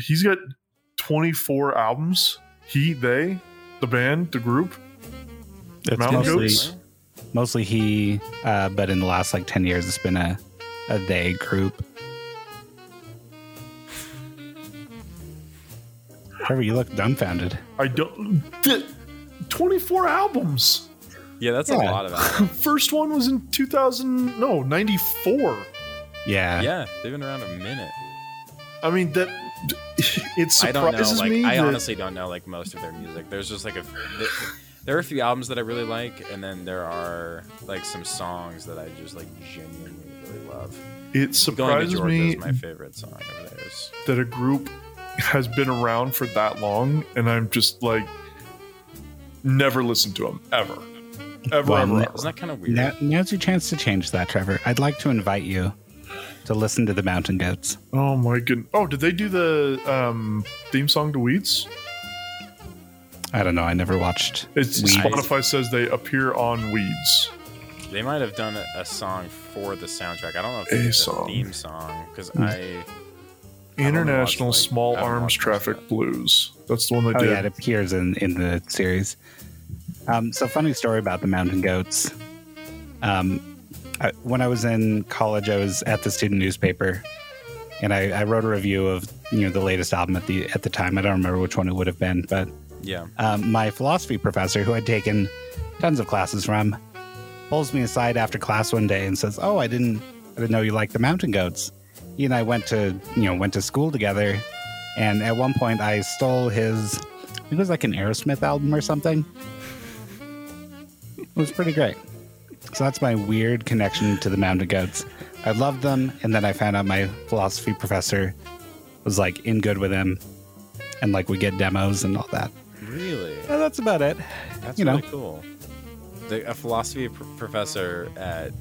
he's got 24 albums. He, they, the band, the group. It's Mountain mostly Goats? mostly he, uh, but in the last like ten years, it's been a a they group. Trevor, you look dumbfounded. I don't. th- 24 albums. Yeah, that's a lot of albums. First one was in 2000, no, 94. Yeah, yeah, they've been around a minute. I mean, that. It I don't know. Like, me. I that- honestly don't know like most of their music. There's just like a. There are a few albums that I really like, and then there are like some songs that I just like genuinely really love. it Going to surprises Georgia me is my favorite song of theirs. that a group has been around for that long, and I'm just like, never listened to them ever. Ever, Well, ever, ever. Isn't that kind of weird? Now, now's your chance to change that, Trevor. I'd like to invite you to listen to the Mountain Goats. Oh my goodness. Oh, did they do the um, theme song to Weeds? I don't know. I never watched. It's Weeds. Spotify says they appear on Weeds. They might have done a, a song for the soundtrack. I don't know if A it's a song. theme song because Hmm. I. I International watch, like- Small I Arms Traffic that. Blues. That's the one they Oh did. yeah, it appears in in the series. Um, so funny story about the Mountain Goats. Um, I, when I was in college, I was at the student newspaper, and I, I wrote a review of you know the latest album at the at the time. I don't remember which one it would have been, but Yeah. um, my philosophy professor, who I'd taken tons of classes from, pulls me aside after class one day and says, "Oh, I didn't, I didn't know you liked the Mountain Goats." He and I went to, you know, went to school together, and at one point I stole his, I think it was like an Aerosmith album or something. It was pretty great. So that's my weird connection to the Mountain Goats. I loved them, and then I found out my philosophy professor was like in good with him, and like we get demos and all that. Really? Yeah, that's about it. That's you know. really cool. The, a philosophy pr- professor at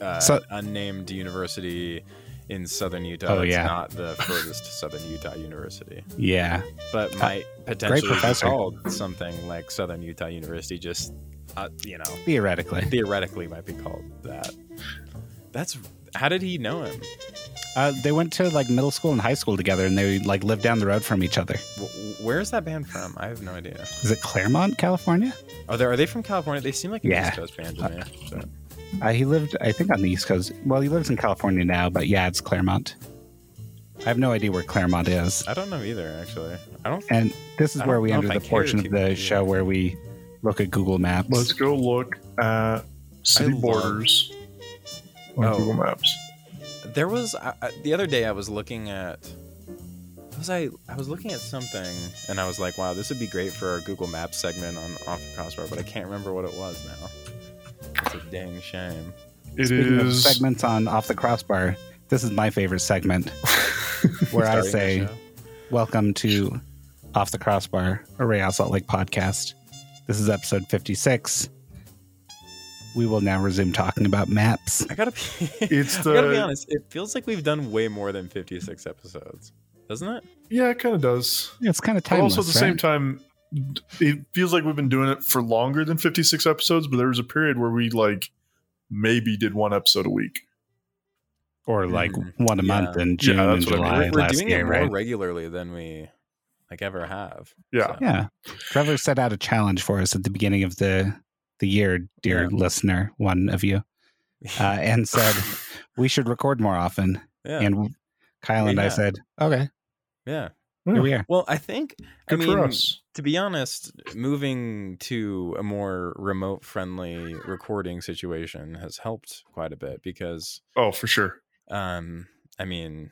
uh, So- unnamed university in southern Utah. Oh, That's yeah. not the furthest southern Utah university, Yeah. but might potentially be professor. called something like Southern Utah University. Just uh, you know, Theoretically. theoretically might be called that. That's how did he know him? Uh, they went to like middle school and high school together and they like lived down the road from each other. Wh- Where's that band from? I have no idea. Is it Claremont, California? Are they are they from California? They seem like an Yeah. East Coast band to me. so. Uh, he lived, I think, on the East Coast. Well, he lives in California now, but yeah, it's Claremont. I have no idea where Claremont is. I don't know either. Actually, I don't. And this is where we enter the portion of the show where we look at Google Maps. Let's go look at city love- borders on Oh. Google Maps. There was I, I, the other day I was looking at was I I was looking at something and I was like, wow, this would be great for our Google Maps segment on off the crossbar, but I can't remember what it was now. It's a dang shame. It Speaking of is. segments on Off the Crossbar, this is my favorite segment where I Starting the say, show. Welcome to Off the Crossbar, a Real Salt Lake podcast. This is episode 56. We will now resume talking about maps. I gotta be. It's I gotta be honest. It feels like we've done way more than fifty-six episodes, doesn't it? yeah, it kind of does. Yeah, It's kind of But timeless. also at the right? same time, it feels like we've been doing it for longer than 56 episodes, but there was a period where we like maybe did one episode a week. or like Mm, one a month yeah. in June Yeah, and that's what I mean. July We're, we're last doing year, it more right? regularly than we like ever have. Yeah. So- Yeah. Trevor set out a challenge for us at the beginning of the the year, dear Yeah. listener, one of you, uh, and said we should record more often. yeah. And Kyle and I said, okay, yeah. here we are. Well, I think Good I mean, us. to be honest, moving to a more remote friendly recording situation has helped quite a bit because Oh, for sure. um I mean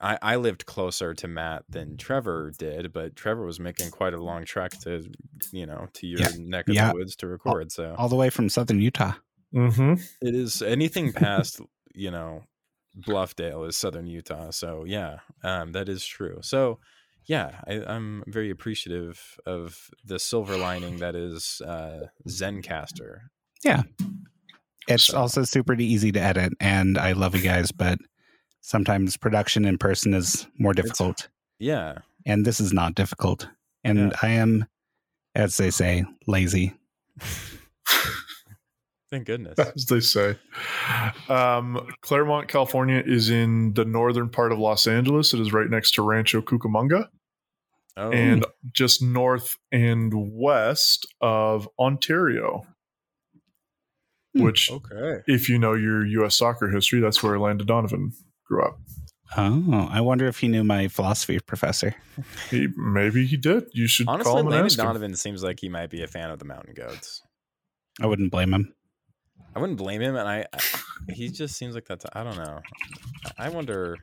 I, I lived closer to Matt than Trevor did, but Trevor was making quite a long trek to, you know, to your Yeah. neck of Yeah. the woods to record. So All the way from southern Utah. Mm-hmm. it is anything past, you know, Bluffdale is southern Utah. So yeah, um, that is true. So yeah, I, I'm very appreciative of the silver lining that is uh, Zencastr. Yeah, it's So- also super easy to edit, and I love you guys, but sometimes production in person is more difficult. Yeah, and this is not difficult. And Yeah. I am, as they say, lazy. Thank goodness. as they say. Um, Claremont, California is in the northern part of Los Angeles. It is right next to Rancho Cucamonga Oh, and just north and west of Ontario. Hmm. Which, okay. if you know your U.S. soccer history, that's where Landon Donovan grew up. Oh, I wonder if he knew my philosophy professor. He, maybe he did. You should Honestly, call him and Landon ask him. Donovan seems like he might be a fan of the Mountain Goats. I wouldn't blame him. I wouldn't blame him, and I, I he just seems like that's. I don't know. I I wonder.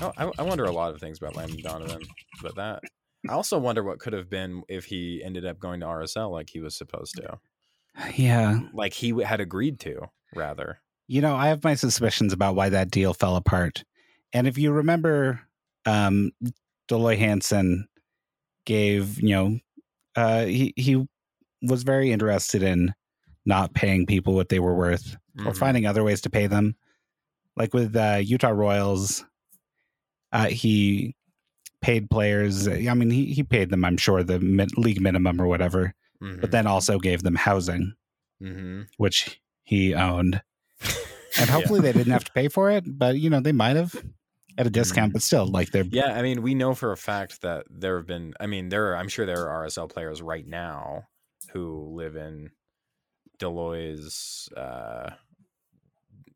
oh, I, I wonder a lot of things about Landon Donovan, but that I also wonder what could have been if he ended up going to RSL like he was supposed to, Yeah. like he had agreed to, rather. You know, I have my suspicions about why that deal fell apart. And if you remember, um, Dell Loy Hansen gave, you know, uh, he, he was very interested in not paying people what they were worth or Mhm. finding other ways to pay them. Like with uh, Utah Royals, uh, he paid players. I mean, he, he paid them, I'm sure, the mid- league minimum or whatever, Mhm. but then also gave them housing, Mhm. which he owned. And Yeah. hopefully they didn't have to pay for it, but you know, they might have at a discount, Mhm. but still, like they're Yeah, I mean, we know for a fact that there have been. I mean, there. Are, I'm sure there are RSL players right now who live in Dell Loy's, uh,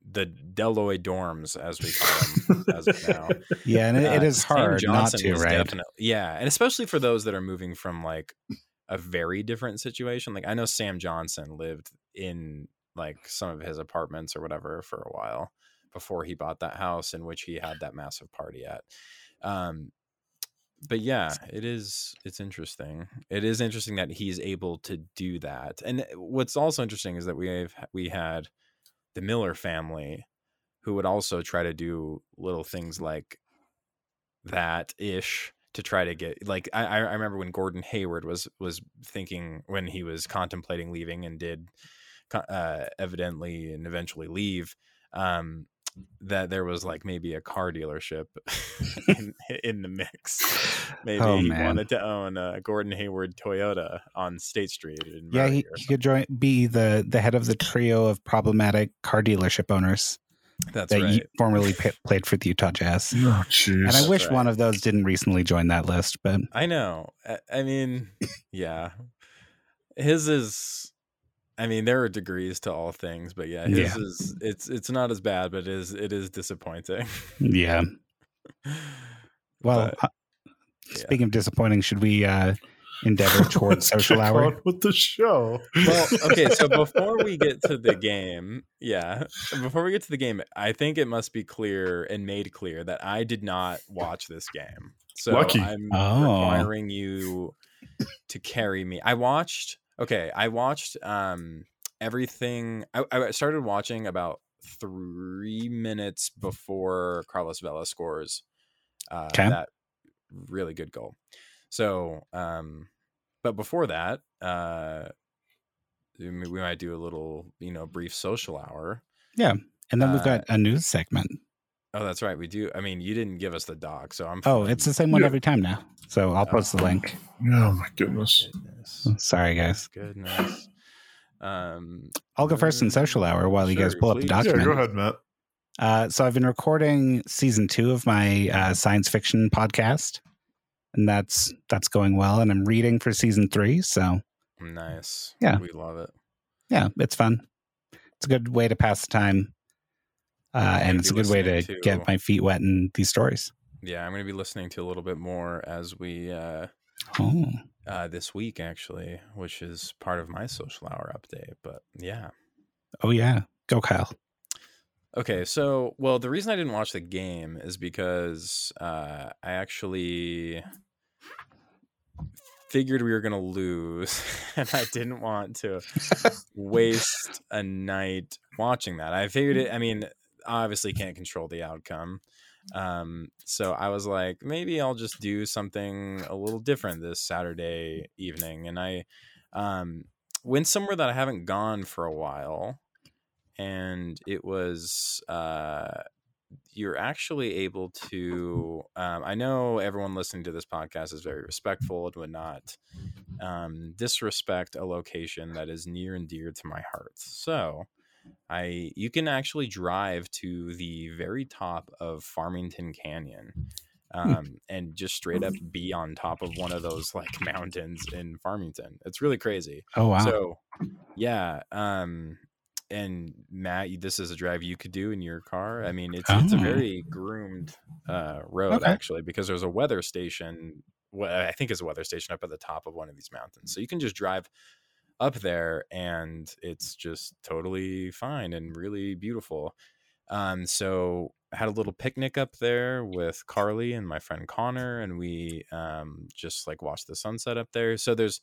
the Dell Loy dorms, as we call them as of now. yeah, and it, it Uh, is Sam hard not to, right? definite- yeah, and especially for those that are moving from like a very different situation. Like I know Sam Johnson lived in like some of his apartments or whatever for a while before he bought that house in which he had that massive party at. Um, but yeah, it is. It's interesting. It is interesting that he's able to do that. And what's also interesting is that we have we had the Miller family who would also try to do little things like that ish to try to get like I, I remember when Gordon Hayward was was thinking when he was contemplating leaving and did uh, evidently and eventually leave um, that there was like maybe a car dealership in, in the mix. Maybe Oh, he wanted to own a Gordon Hayward Toyota on State Street. In Yeah, he, he could join be the the head of the trio of problematic car dealership owners. That's that right. formerly pa played for the Utah Jazz. Oh, jeez. And I wish right. one of those didn't recently join that list, but I know. I, I mean, yeah. His is I mean, there are degrees to all things, but yeah, his Yeah. is it's it's not as bad, but it is it is disappointing. yeah. Well, But, uh, yeah. speaking of disappointing, should we uh, endeavor towards social hour? with the show. well, okay, so before we get to the game, yeah, before we get to the game, I think it must be clear and made clear that I did not watch this game. So Lucky. I'm Oh. requiring you to carry me. I watched. Okay, I watched um everything. I, I started watching about three minutes before Carlos Vela scores uh, 'Kay. that really good goal. So, um, but before that, uh, we we might do a little, you know, brief social hour. Yeah, and then we've Uh, got a news segment. Oh, that's right. We do. I mean, you didn't give us the doc, so I'm. Oh, it's the same one Yeah. every time now. So I'll post the link. Oh my goodness. Goodness. Sorry, guys. Goodness. Um, I'll go first in social hour while you guys Sure, pull up the please. Yeah, document. go ahead, Matt. Uh, so I've been recording season two of my uh, science fiction podcast, and that's that's going well. And I'm reading for season three, so nice. Yeah. we love it. yeah, it's fun. It's a good way to pass the time, uh, and it's a good way to, to- get my feet wet in these stories. Yeah, I'm going to be listening to a little bit more as we uh, Oh, uh, this week, actually, which is part of my social hour update. But yeah. oh yeah, go Kyle. Okay, so well, the reason I didn't watch the game is because uh, I actually figured we were gonna lose, and I didn't want to waste a night watching that. I figured it. I mean, obviously can't control the outcome, um, so I was like, maybe I'll just do something a little different this Saturday evening, and I um, went somewhere that I haven't gone for a while and it was uh you're actually able to. Um, I know everyone listening to this podcast is very respectful and would not um, disrespect a location that is near and dear to my heart. So, I you can actually drive to the very top of Farmington Canyon. Um, and just straight up be on top of one of those like mountains in Farmington. It's really crazy. Oh wow. So, yeah. Um, and Matt, this is a drive you could do in your car. I mean, it's it's a Oh. very groomed uh, road Okay. actually because there's a weather station. What I think is a weather station up at the top of one of these mountains, so you can just drive up there, and it's just totally fine and really beautiful. Um, so had a little picnic up there with Carly and my friend Connor, and we um, just like watched the sunset up there. So there's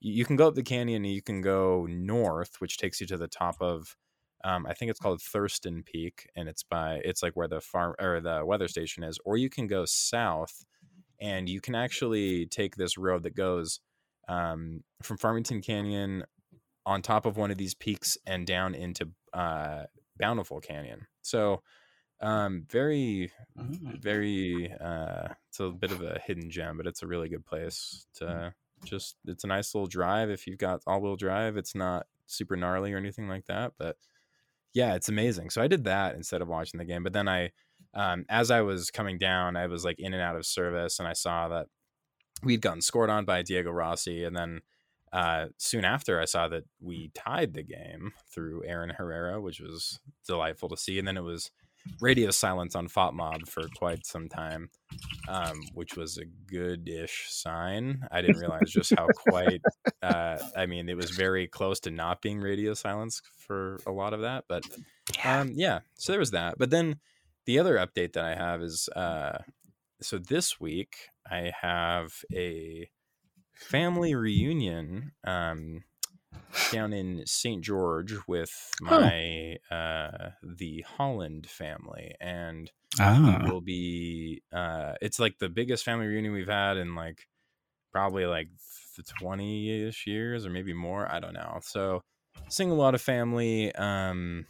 you you can go up the canyon and you can go north, which takes you to the top of um, I think it's called Thurston Peak, and it's by it's like where the farm or the weather station is, or you can go south, and you can actually take this road that goes um, from Farmington Canyon on top of one of these peaks and down into uh, Bountiful Canyon. So um, very Mm. very uh it's a bit of a hidden gem but it's a really good place to just it's a nice little drive if you've got all-wheel drive it's not super gnarly or anything like that but yeah it's amazing so i did that instead of watching the game but then i um as i was coming down i was like in and out of service and i saw that we'd gotten scored on by diego rossi and then uh, soon after, I saw that we tied the game through Aaron Herrera, which was delightful to see. And then it was radio silence on FOTMob for quite some time, um, which was a good-ish sign. I didn't realize just how quite. Uh, I mean, it was very close to not being radio silence for a lot of that, but um, yeah. So there was that. But then the other update that I have is uh, so this week I have a family reunion um, down in St. George with Oh. my uh, the Holland family, and Ah. will be uh, it's like the biggest family reunion we've had in like probably like twenty ish years or maybe more. I don't know. So seeing a lot of family. Um,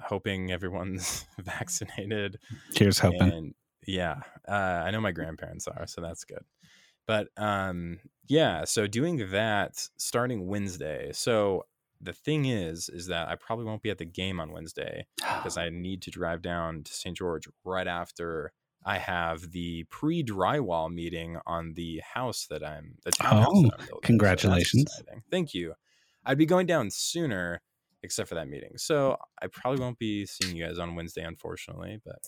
hoping everyone's vaccinated Here's hoping. and yeah uh, i know my grandparents are so that's good but um yeah so doing that starting wednesday so the thing is is that i probably won't be at the game on wednesday because i need to drive down to st george right after i have the pre-drywall meeting on the house that i'm the townhouse Oh, that I'm building. Congratulations. exciting. thank you i'd be going down sooner except for that meeting so i probably won't be seeing you guys on wednesday unfortunately but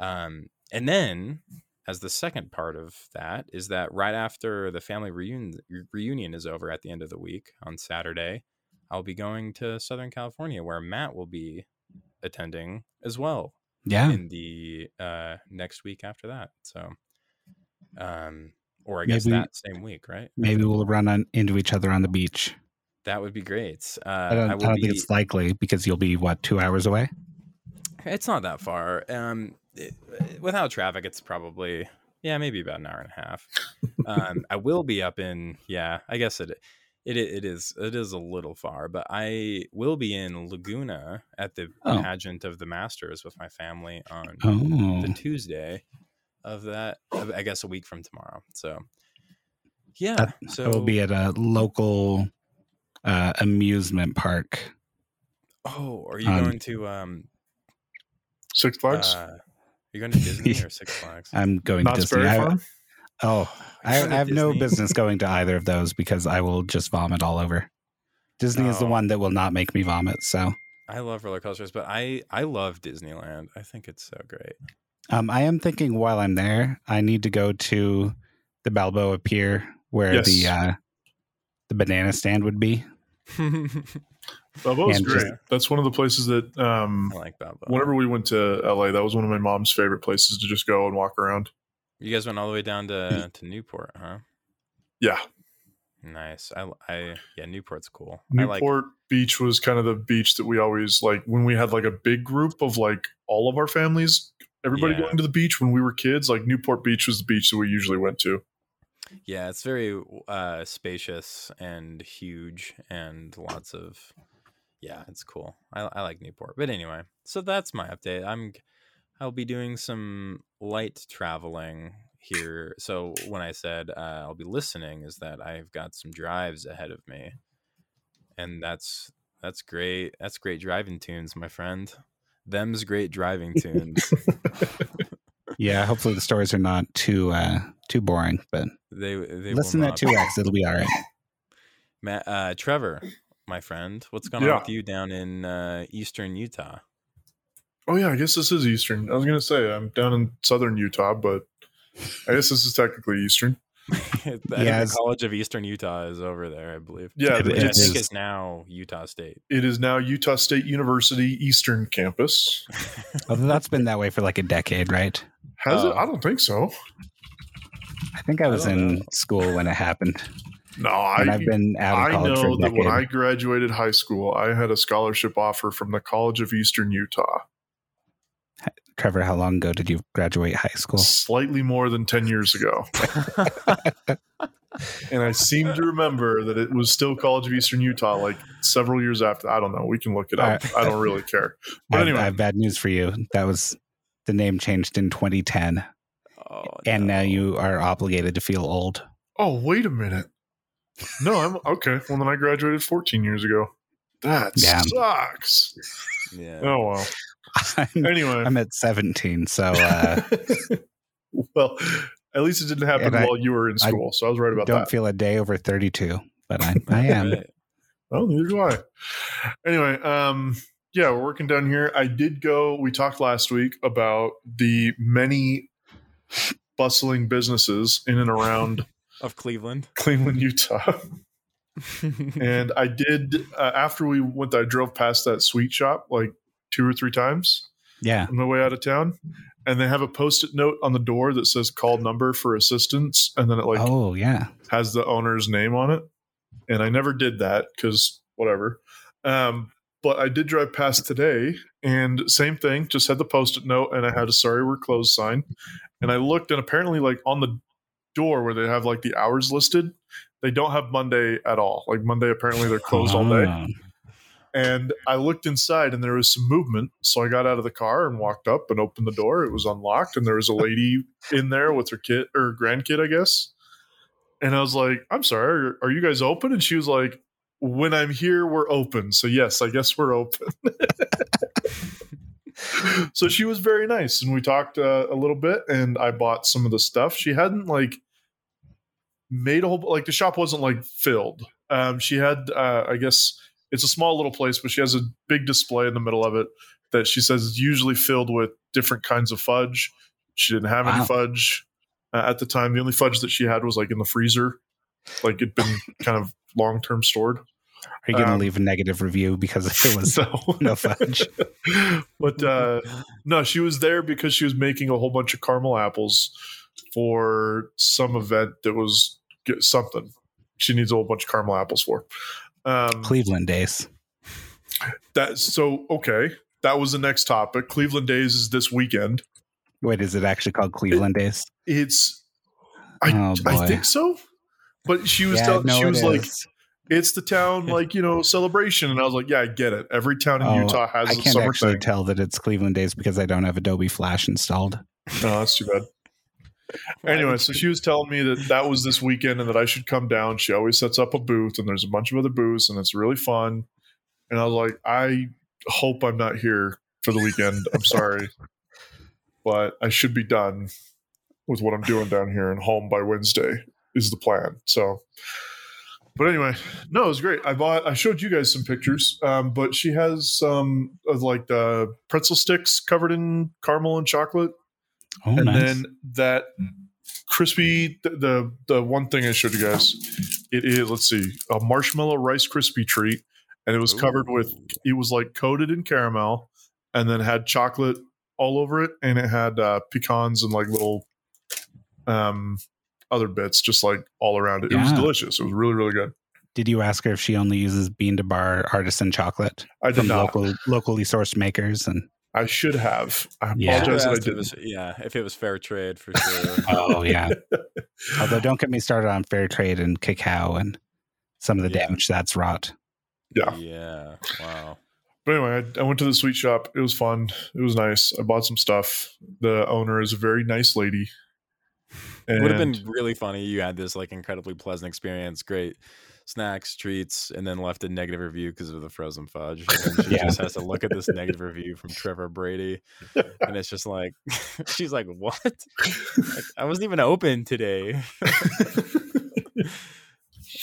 um, and then, as the second part of that, is that right after the family reunion reunion is over at the end of the week on Saturday, I'll be going to Southern California where Matt will be attending as well yeah. in the uh, next week after that. So, um, or I guess Maybe- that same week, right? Maybe we'll run on, into each other on the beach. That would be great. Uh, I don't, I will don't be, think it's likely because you'll be what two hours away. It's not that far. Um, it- without traffic, it's probably yeah, maybe about an hour and a half. um, I will be up in yeah, I guess it it it is it is a little far, but I will be in Laguna at the Oh. pageant of the Masters with my family on Oh, the Tuesday of that. of, I guess a week from tomorrow. So yeah, That- so it will be at a local uh, amusement park. Oh, are you um, going to um? Six Flags, Uh, are you going to Disney or Six Flags? I'm going Knott's to Disney. Berry I, oh, I, I have no business going to either of those because I will just vomit all over. Disney is the Oh. one that will not make me vomit. So I love roller coasters, but I I love Disneyland. I think it's so great. um, I am thinking while I'm there, I need to go to the Balboa Pier where Yes. the uh, the banana stand would be. Balboa's And great. just- That's one of the places that um, I like Balboa. whenever we went to LA, that was one of my mom's favorite places to just go and walk around. you guys went all the way down to to Newport, huh? Yeah, Nice. I I yeah, Newport's cool. I like Newport Beach was kind of the beach that we always like when we had like a big group of like all of our families, everybody Yeah. going to the beach when we were kids. Like Newport Beach was the beach that we usually went to. yeah, it's very uh spacious and huge and lots of yeah, it's cool. I I like Newport. But anyway, so that's my update. I'm I'll be doing some light traveling here. So when I said uh, I'll be listening, is that I've got some drives ahead of me, and that's that's great. That's great driving tunes, my friend. Them's great driving tunes. Yeah, hopefully the stories are not too uh too boring, but they they listen at two X, it'll be all right. Matt, uh, Trevor, my friend, what's going on with you down in uh, eastern Utah? Oh yeah, I guess this is Eastern. I was gonna say I'm down in southern Utah, but I guess this is technically Eastern. Yeah, the College of Eastern Utah is over there, I believe. Yeah, It- it I think is. is now Utah State. It is now Utah State University Eastern Campus. Although that's been that way for like a decade, right? Has it? Oh. I don't think so. I think I I was don't in know. school when it happened, No, I and I've been out I of college for know a that when. I graduated high school, I had a scholarship offer from the College of Eastern Utah. Trevor, how long ago did you graduate high school? Slightly more than 10 years ago. And I seem to remember that it was still College of Eastern Utah, like several years after. I don't know. We can look it up. I don't really care. But I, have, anyway, I have bad news for you. That was the name changed in 2010, oh, and now you are obligated to feel old. oh, wait a minute. No, I'm okay. Well, then I graduated 14 years ago. That Yeah. sucks. Yeah. Oh, well. I'm, Anyway. I'm at 17, so uh, well, at least it didn't happen And I- while you were in I school. so I was right about that. don't feel a day over 32, but I, I am. Right. Well, neither do I. Anyway, um, yeah, we're working down here. I did go. We talked last week about the many bustling businesses in and around Of Cleveland. Cleveland, Utah, and I did uh, after we went. I drove past that sweet shop like two or three times Yeah. on my way out of town, and they have a post-it note on the door that says "call number for assistance," and then it like oh, yeah. has the owner's name on it. And I never did that because whatever. Um, but I did drive past today and same thing, just had the post it note and I had a sorry we're closed sign. And I looked and apparently like on the door where they have like the hours listed, they don't have Monday at all. Like Monday apparently they're closed all day. Oh. And I looked inside and there was some movement. So I got out of the car and walked up and opened the door. It was unlocked and there was a lady in there with her kid or grandkid, I guess. And I was like, I'm sorry, are you guys open? And she was like, when I'm here, we're open. So yes, I guess we're open. so she was very nice. And we talked uh, a little bit and I bought some of the stuff. She hadn't like made a whole, like the shop wasn't like filled. Um, she had, uh, I guess, it's a small little place, but she has a big display in the middle of it that she says is usually filled with different kinds of fudge. She didn't have Wow. any fudge uh, at the time. The only fudge that she had was like in the freezer, like it'd been kind of long term stored. Are you going to Um, leave a negative review because it was So no fudge? but uh, no, she was there because she was making a whole bunch of caramel apples for some event that was something. She needs a whole bunch of caramel apples for. Um, Cleveland days. that so okay. That was the next topic. Cleveland Days is this weekend. Wait, is it actually called Cleveland days? It's I Oh, I think so. But she was Yeah, tell, she was like is. It's the town like you know celebration and I was like yeah I get it. Every town in Oh, Utah has i can't summer actually thing. tell that it's Cleveland days because I don't have Adobe Flash installed. No, that's too bad. Anyway, so she was telling me that that was this weekend and that I should come down. She always sets up a booth and there's a bunch of other booths and it's really fun. And I was like, I hope I'm not here for the weekend. I'm sorry. but I should be done with what I'm doing down here and home by Wednesday is the plan. So, but anyway, no, it was great. I bought, I showed you guys some pictures, um, but she has some of like the pretzel sticks covered in caramel and chocolate Oh, and nice. then that crispy the, the the one thing I showed you guys it is let's see a marshmallow rice crispy treat and it was covered with it was like coated in caramel and then had chocolate all over it and it had uh, pecans and like little um other bits just like all around it it was delicious it was really really good Did you ask her if she only uses bean to bar artisan chocolate I did from not local locally sourced makers? And I should have I Yeah. apologize that I if it didn't was- yeah, if it was fair trade for sure. oh yeah. Although don't get me started on fair trade and cacao and some of the Yeah. damage that's wrought. Yeah. yeah. Wow. but anyway, I, I went to the sweet shop. It was fun. It was nice. I bought some stuff. The owner is a very nice lady. It would have been really funny. You had this like incredibly pleasant experience, great snacks, treats, and then left a negative review because of the frozen fudge. And she Yeah. just has to look at this negative review from Trevor Brady, and it's just like, she's like, "What? Like, I wasn't even open today."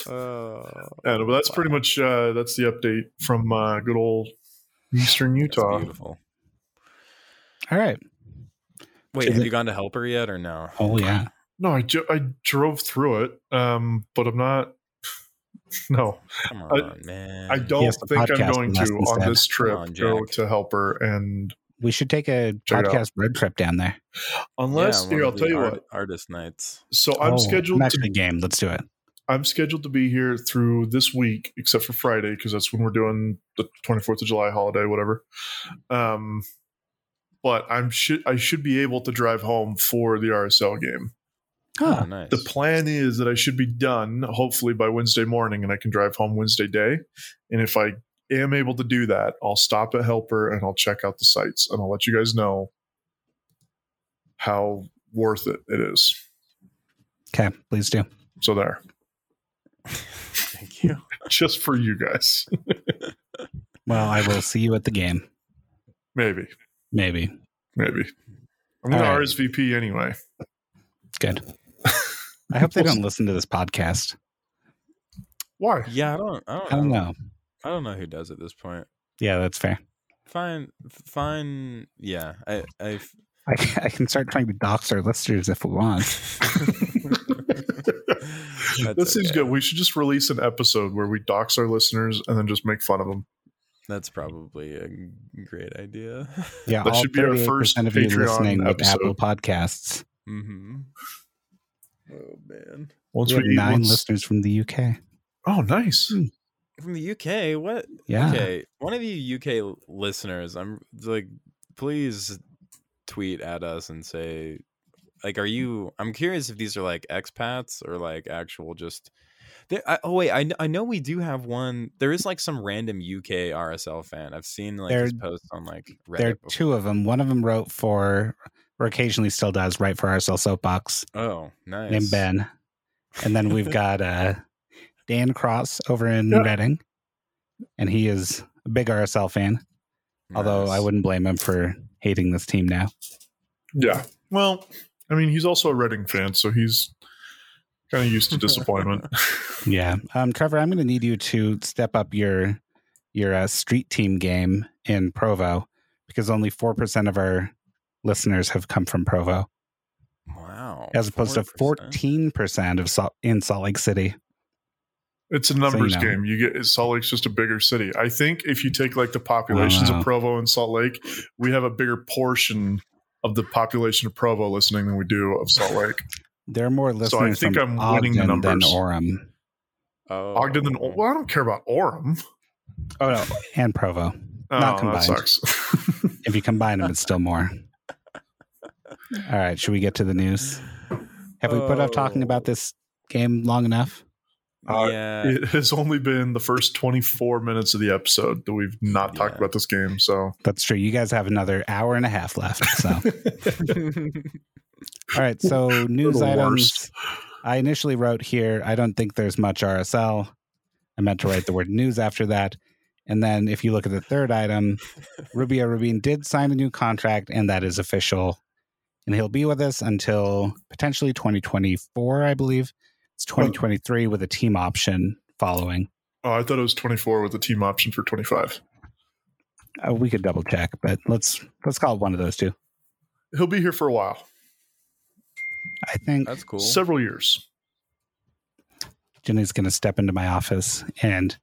Oh, Yeah, no, but that's pretty much uh, that's the update from uh, good old Eastern that's Utah. beautiful. All right. Wait, So have the- you gone to Helper yet or no? Oh yeah. No, I, ju- I drove through it, um, but I'm not. No, Come I- man. I don't think I'm going to on instead. this trip on, go Jack. to Helper and We should take a Check podcast road trip down there. unless Yeah, here I'll tell you art- what. artist nights. So I'm Oh, scheduled I'm to actually game. Let's do it. I'm scheduled to be here through this week, except for Friday, because that's when we're doing the 24th of July holiday, whatever. Um, but I'm should I should be able to drive home for the RSL game. Oh, Oh, nice. The plan is that I should be done hopefully by Wednesday morning, and I can drive home Wednesday day. And if I am able to do that, I'll stop at Helper and I'll check out the sites, and I'll let you guys know how worth it it is. okay. Please do. So there, Thank you. just for you guys, Well, I will see you at the game. maybe. Maybe. Maybe. I'm going to RSVP anyway. Good. I hope they don't listen to this podcast. Why? Yeah, I don't. I don't, I don't know. I don't know who does at this point. Yeah, that's fair. Fine, fine. Yeah, I, I. I, I can start trying to dox our listeners if we want. this That's seems okay. good. We should just release an episode where we dox our listeners and then just make fun of them. That's probably a great idea. Yeah, That all should be our first of you Patreon listening with episode. Apple Podcasts. hmm Oh man, Once We we, have nine once- listeners from the UK. Oh, nice. Hmm. from the UK. What? Yeah. Okay, one of you UK listeners, I'm like, please tweet at us and say, like, are you? I'm curious if these are like expats or like actual just. There, I, oh wait, I, I know we do have one. There is like some random UK RSL fan. I've seen like his There- posts on like Reddit. There are before. two of them. One of them wrote for, or occasionally still does, write for RSL Soapbox, Oh, nice. named Ben. And then we've got uh, Dan Cross over in Yeah. Reading. And he is a big RSL fan, although I wouldn't blame him for hating this team now. Yeah. Well, I mean, he's also a Reading fan, so he's kind of used to disappointment. Yeah. Um, Trevor, I'm going to need you to step up your your uh, street team game in Provo because only 4% of our listeners have come from Provo, Wow. as opposed to 4%. 14% of Salt, in Salt Lake City. it's a numbers know. game. You get Salt Lake's just a bigger city. I think if you take like the populations Wow. of Provo and Salt Lake, we have a bigger portion of the population of Provo listening than we do of Salt Lake. There are more listening. So I think from I'm winning the Ogden than. Orem. Oh. Ogden and well, I don't care about Orem. Oh, no, and Provo. Oh, Not that combined. sucks. If you combine them, it's still more. All right, should we get to the news? Have we put off talking about this game long enough? Uh, yeah. it has only been the first 24 minutes of the episode that we've not talked Yeah. about this game. So That's true. You guys have another hour and a half left. So, all right. So, news items. worst. I initially wrote here, I don't think there's much RSL. I meant to write the word news after that. And then if you look at the third item, Rubio Rubin did sign a new contract, and that is official. And he'll be with us until potentially 2024, I believe. It's 2023 with a team option following. oh, I thought it was 24 with a team option for 25. Uh, we could double check, but let's let's call it one of those two. He'll be here for a while, I think That's cool. several years. Jenny's going to step into my office and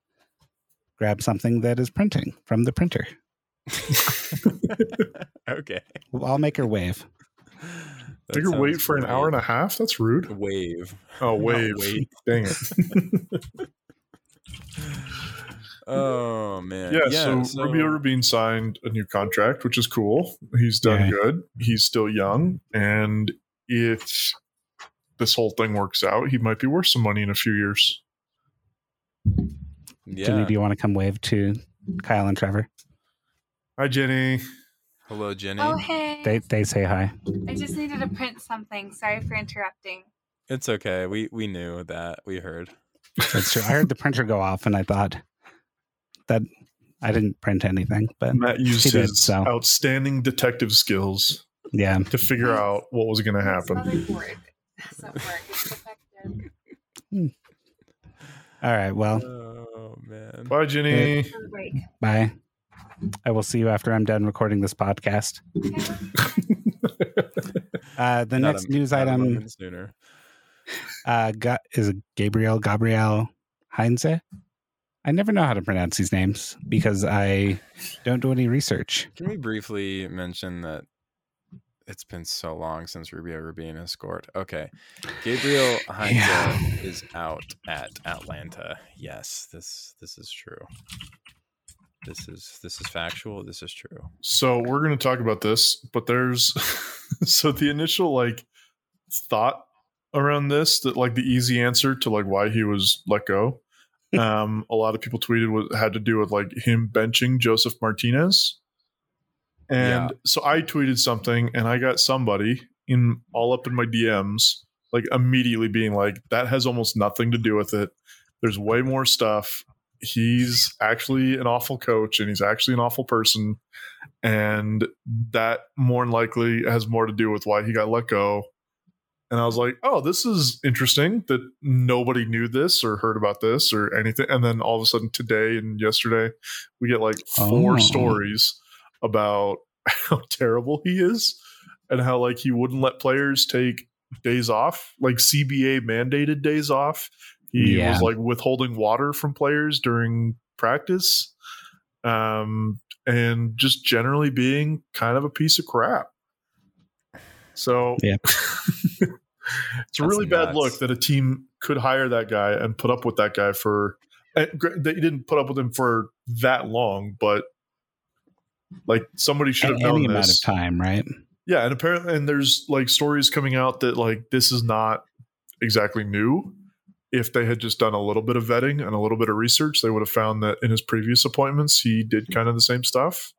grab something that is printing from the printer. okay. I'll make her wave. That Figure wait sounds for an hour and a half? That's rude. great. wave. Oh, Not wave. wait. Dang it. Oh man. yeah, so, Rubio Rubin signed a new contract, which is cool. He's done Yeah. good. He's still young. And if this whole thing works out, he might be worth some money in a few years. Jenny, Yeah. do you want to come wave to Kyle and Trevor? Hi, Jenny. Hello, Jenny. Oh, hey. They they say hi. I just needed to print something. Sorry for interrupting. It's okay. We we knew that. We heard. That's true. I heard the printer go off, and I thought that I didn't print anything, but Matt used He did, his so. outstanding detective skills yeah. to figure out what was going to happen. motherboard doesn't work. It's defective. Hmm. All right. Well, Oh man. Bye, Jenny. For bye. I will see you after I'm done recording this podcast. Uh, the Not next a- news item uh, got, is Gabriel Gabriel Heinze. I never know how to pronounce these names because I don't do any research. Can we briefly mention that it's been so long since Rubio Rubin has scored? Okay. Gabriel Heinze Yeah. is out at Atlanta. Yes, this this is true. This is this is factual. This is true. So we're going to talk about this, but there's so the initial like thought around this that like the easy answer to like why he was let go. Um, a lot of people tweeted was had to do with like him benching Josef Martinez, and Yeah. so I tweeted something, and I got somebody in all up in my DMs like immediately being like, "That has almost nothing to do with it. There's way more stuff." He's actually an awful coach and he's actually an awful person and that more than likely has more to do with why he got let go. And I was like, oh, this is interesting that nobody knew this or heard about this or anything. And then all of a sudden today and yesterday, we get like four Oh. stories about how terrible he is and how like he wouldn't let players take days off, like CBA mandated days off. He Yeah. was like withholding water from players during practice. Um, and just generally being kind of a piece of crap. So Yep. it's a really bad nuts. look that a team could hire that guy and put up with that guy for. and gr- They didn't put up with him for that long, but like somebody should have known any amount of this. time, right? Yeah, and apparently, and there's like stories coming out that like this is not exactly new. If they had just done a little bit of vetting and a little bit of research, they would have found that in his previous appointments, he did kind of the same stuff.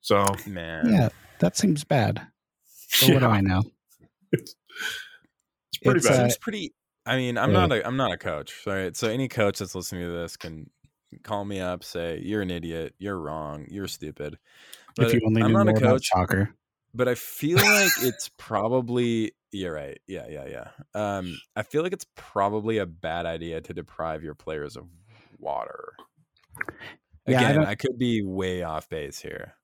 So, Man. Yeah, that seems bad. But what do I know? it's pretty It's, bad. uh, Seems pretty I mean, I'm Yeah. not a I'm not a coach, right? So any coach that's listening to this can call me up, say, You're an idiot, you're wrong, you're stupid. But if you only I'm knew not a more about coach, soccer. but I feel like it's probably you're right. Yeah, yeah, yeah. Um, I feel like it's probably a bad idea to deprive your players of water. Yeah, I Again, I, could be way off base here.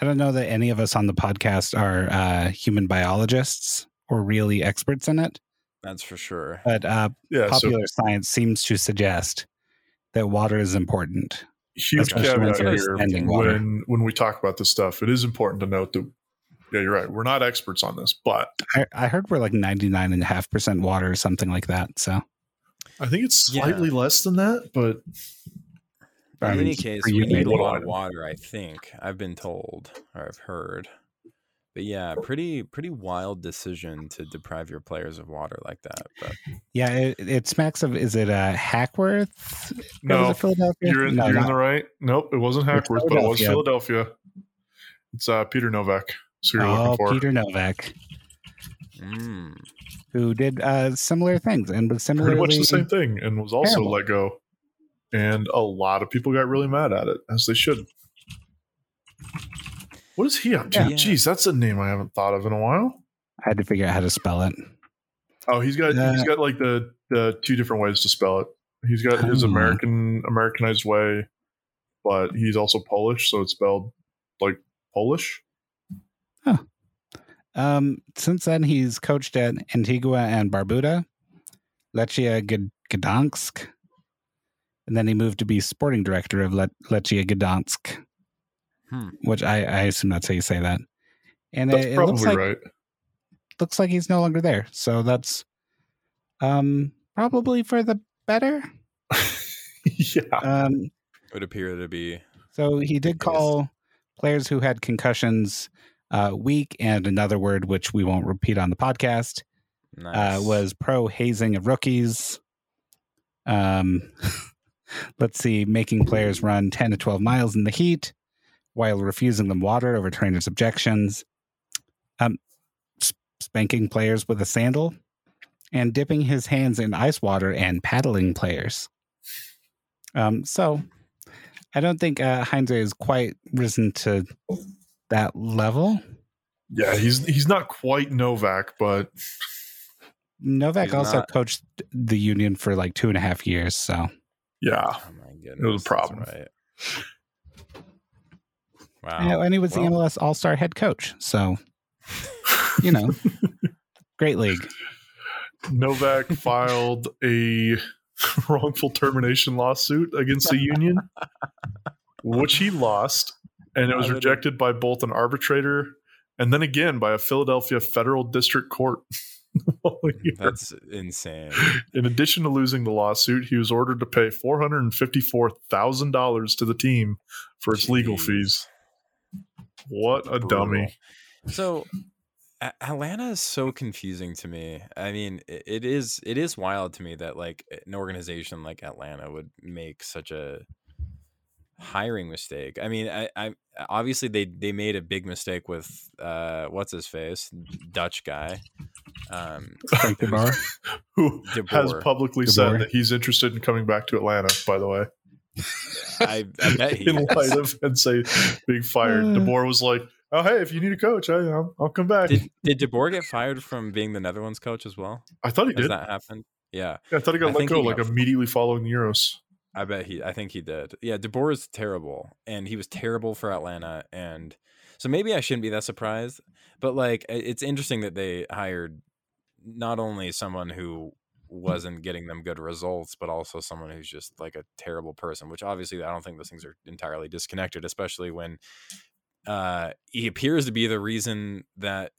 I don't know that any of us on the podcast are uh, human biologists or really experts in it, That's for sure. but uh, yeah, so popular science seems to suggest that water is important. huge especially when caveat it's here when when we talk about this stuff. It is important to note that yeah, you're right. We're not experts on this, but I, I heard we're like 99 and a half percent water or something like that. So, I think it's Yeah. slightly less than that. But I In mean, any case, we you, need a lot of water. I think I've been told or I've heard. But yeah, pretty pretty wild decision to deprive your players of water like that. But yeah, it, it smacks of, is it a Hackworth? No, was it Philadelphia? you're in, no, you're in the right. Nope, it wasn't Hackworth, but it was Philadelphia. Philadelphia. It's uh, Peter Novak. So you're oh, looking for. Peter Novak, mm, who did uh, similar things and was pretty much the same thing and was also terrible. let go. And a lot of people got really mad at it, as they should. What is he up to? Yeah. Jeez, that's a name I haven't thought of in a while. I had to figure out how to spell it. Oh, he's got Uh, he's got like the the two different ways to spell it. He's got his Oh. American Americanized way, but he's also Polish, so it's spelled like Polish. Um, since then, he's coached at Antigua and Barbuda, Lechia Gd- Gdansk, and then he moved to be sporting director of Le- Lechia Gdansk, Hmm. which I, I assume that's how you say that. And That's it, it looks like right. looks like he's no longer there, so that's um probably for the better. yeah. Um, would appear to be So he did call players who had concussions uh, weak, and another word which we won't repeat on the podcast nice. uh, was pro hazing of rookies. Um, let's see, making players run ten to twelve miles in the heat, while refusing them water over trainers' objections, um, spanking players with a sandal, and dipping his hands in ice water and paddling players. Um, so I don't think uh, Heinze is quite risen to that level. Yeah, he's he's not quite Novak, but Novak He's also not- coached the union for like two and a half years. So yeah, Oh my goodness. that's problem. Right. and, Wow. and he was the MLS All Star head coach. So you know, great league. Novak filed a wrongful termination lawsuit against the union, which he lost, and it was How did he- rejected by both an arbitrator and then again by a Philadelphia federal district court. Mm, that's insane. In addition to losing the lawsuit, he was ordered to pay four hundred and fifty-four thousand dollars to the team for its legal fees. What a dummy! So Atlanta is so confusing to me. I mean, it is it is wild to me that like an organization like Atlanta would make such a hiring mistake. I mean, I, I obviously they they made a big mistake with uh what's his face Dutch guy. Um, Frank DeBoer. Who has publicly DeBoer. said that he's interested in coming back to Atlanta? By the way, I, I bet he in is. light of and say being fired, Uh. DeBoer was like, "Oh, hey, if you need a coach, I, I'll, I'll come back." Did did DeBoer get fired from being the Netherlands coach as well? I thought he Has did. that happened? Yeah. I thought he got I let go he like got- immediately following the Euros. I bet he. I think he did. Yeah, DeBoer is terrible, and he was terrible for Atlanta, and so maybe I shouldn't be that surprised. But like, it's interesting that they hired not only someone who wasn't getting them good results, but also someone who's just like a terrible person. Which obviously, I don't think those things are entirely disconnected, especially when uh, he appears to be the reason that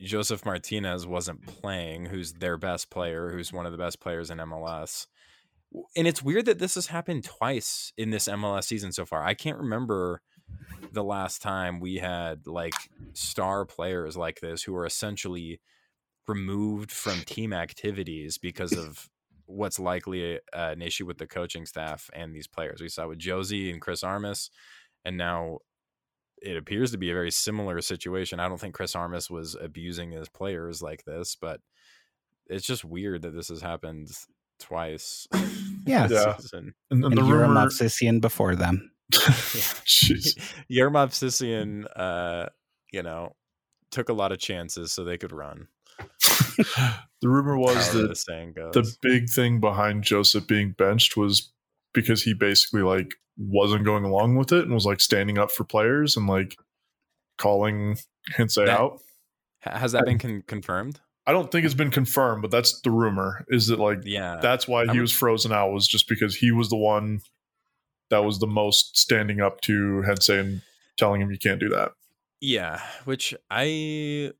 Josef Martinez wasn't playing, who's their best player, who's one of the best players in MLS. And it's weird that this has happened twice in this MLS season so far. I can't remember the last time we had like star players like this who are essentially removed from team activities because of what's likely a, an issue with the coaching staff and these players. We saw with Jozy and Chris Armas, and now it appears to be a very similar situation. I don't think Chris Armas was abusing his players like this, but it's just weird that this has happened twice. Yeah. Yeah. And, and And the Yura rumor, Movsisyan before them. Jeez. Yura Movsisyan, uh, you know, took a lot of chances so they could run. the rumor was that the saying goes. the big thing behind Josef being benched was because he basically like wasn't going along with it and was like standing up for players and like calling Heinze out. Has that been con- confirmed? I don't think it's been confirmed, but that's the rumor. Is that like Yeah. that's why I he was frozen out was just because he was the one that was the most standing up to Heinze and telling him you can't do that. Yeah, which I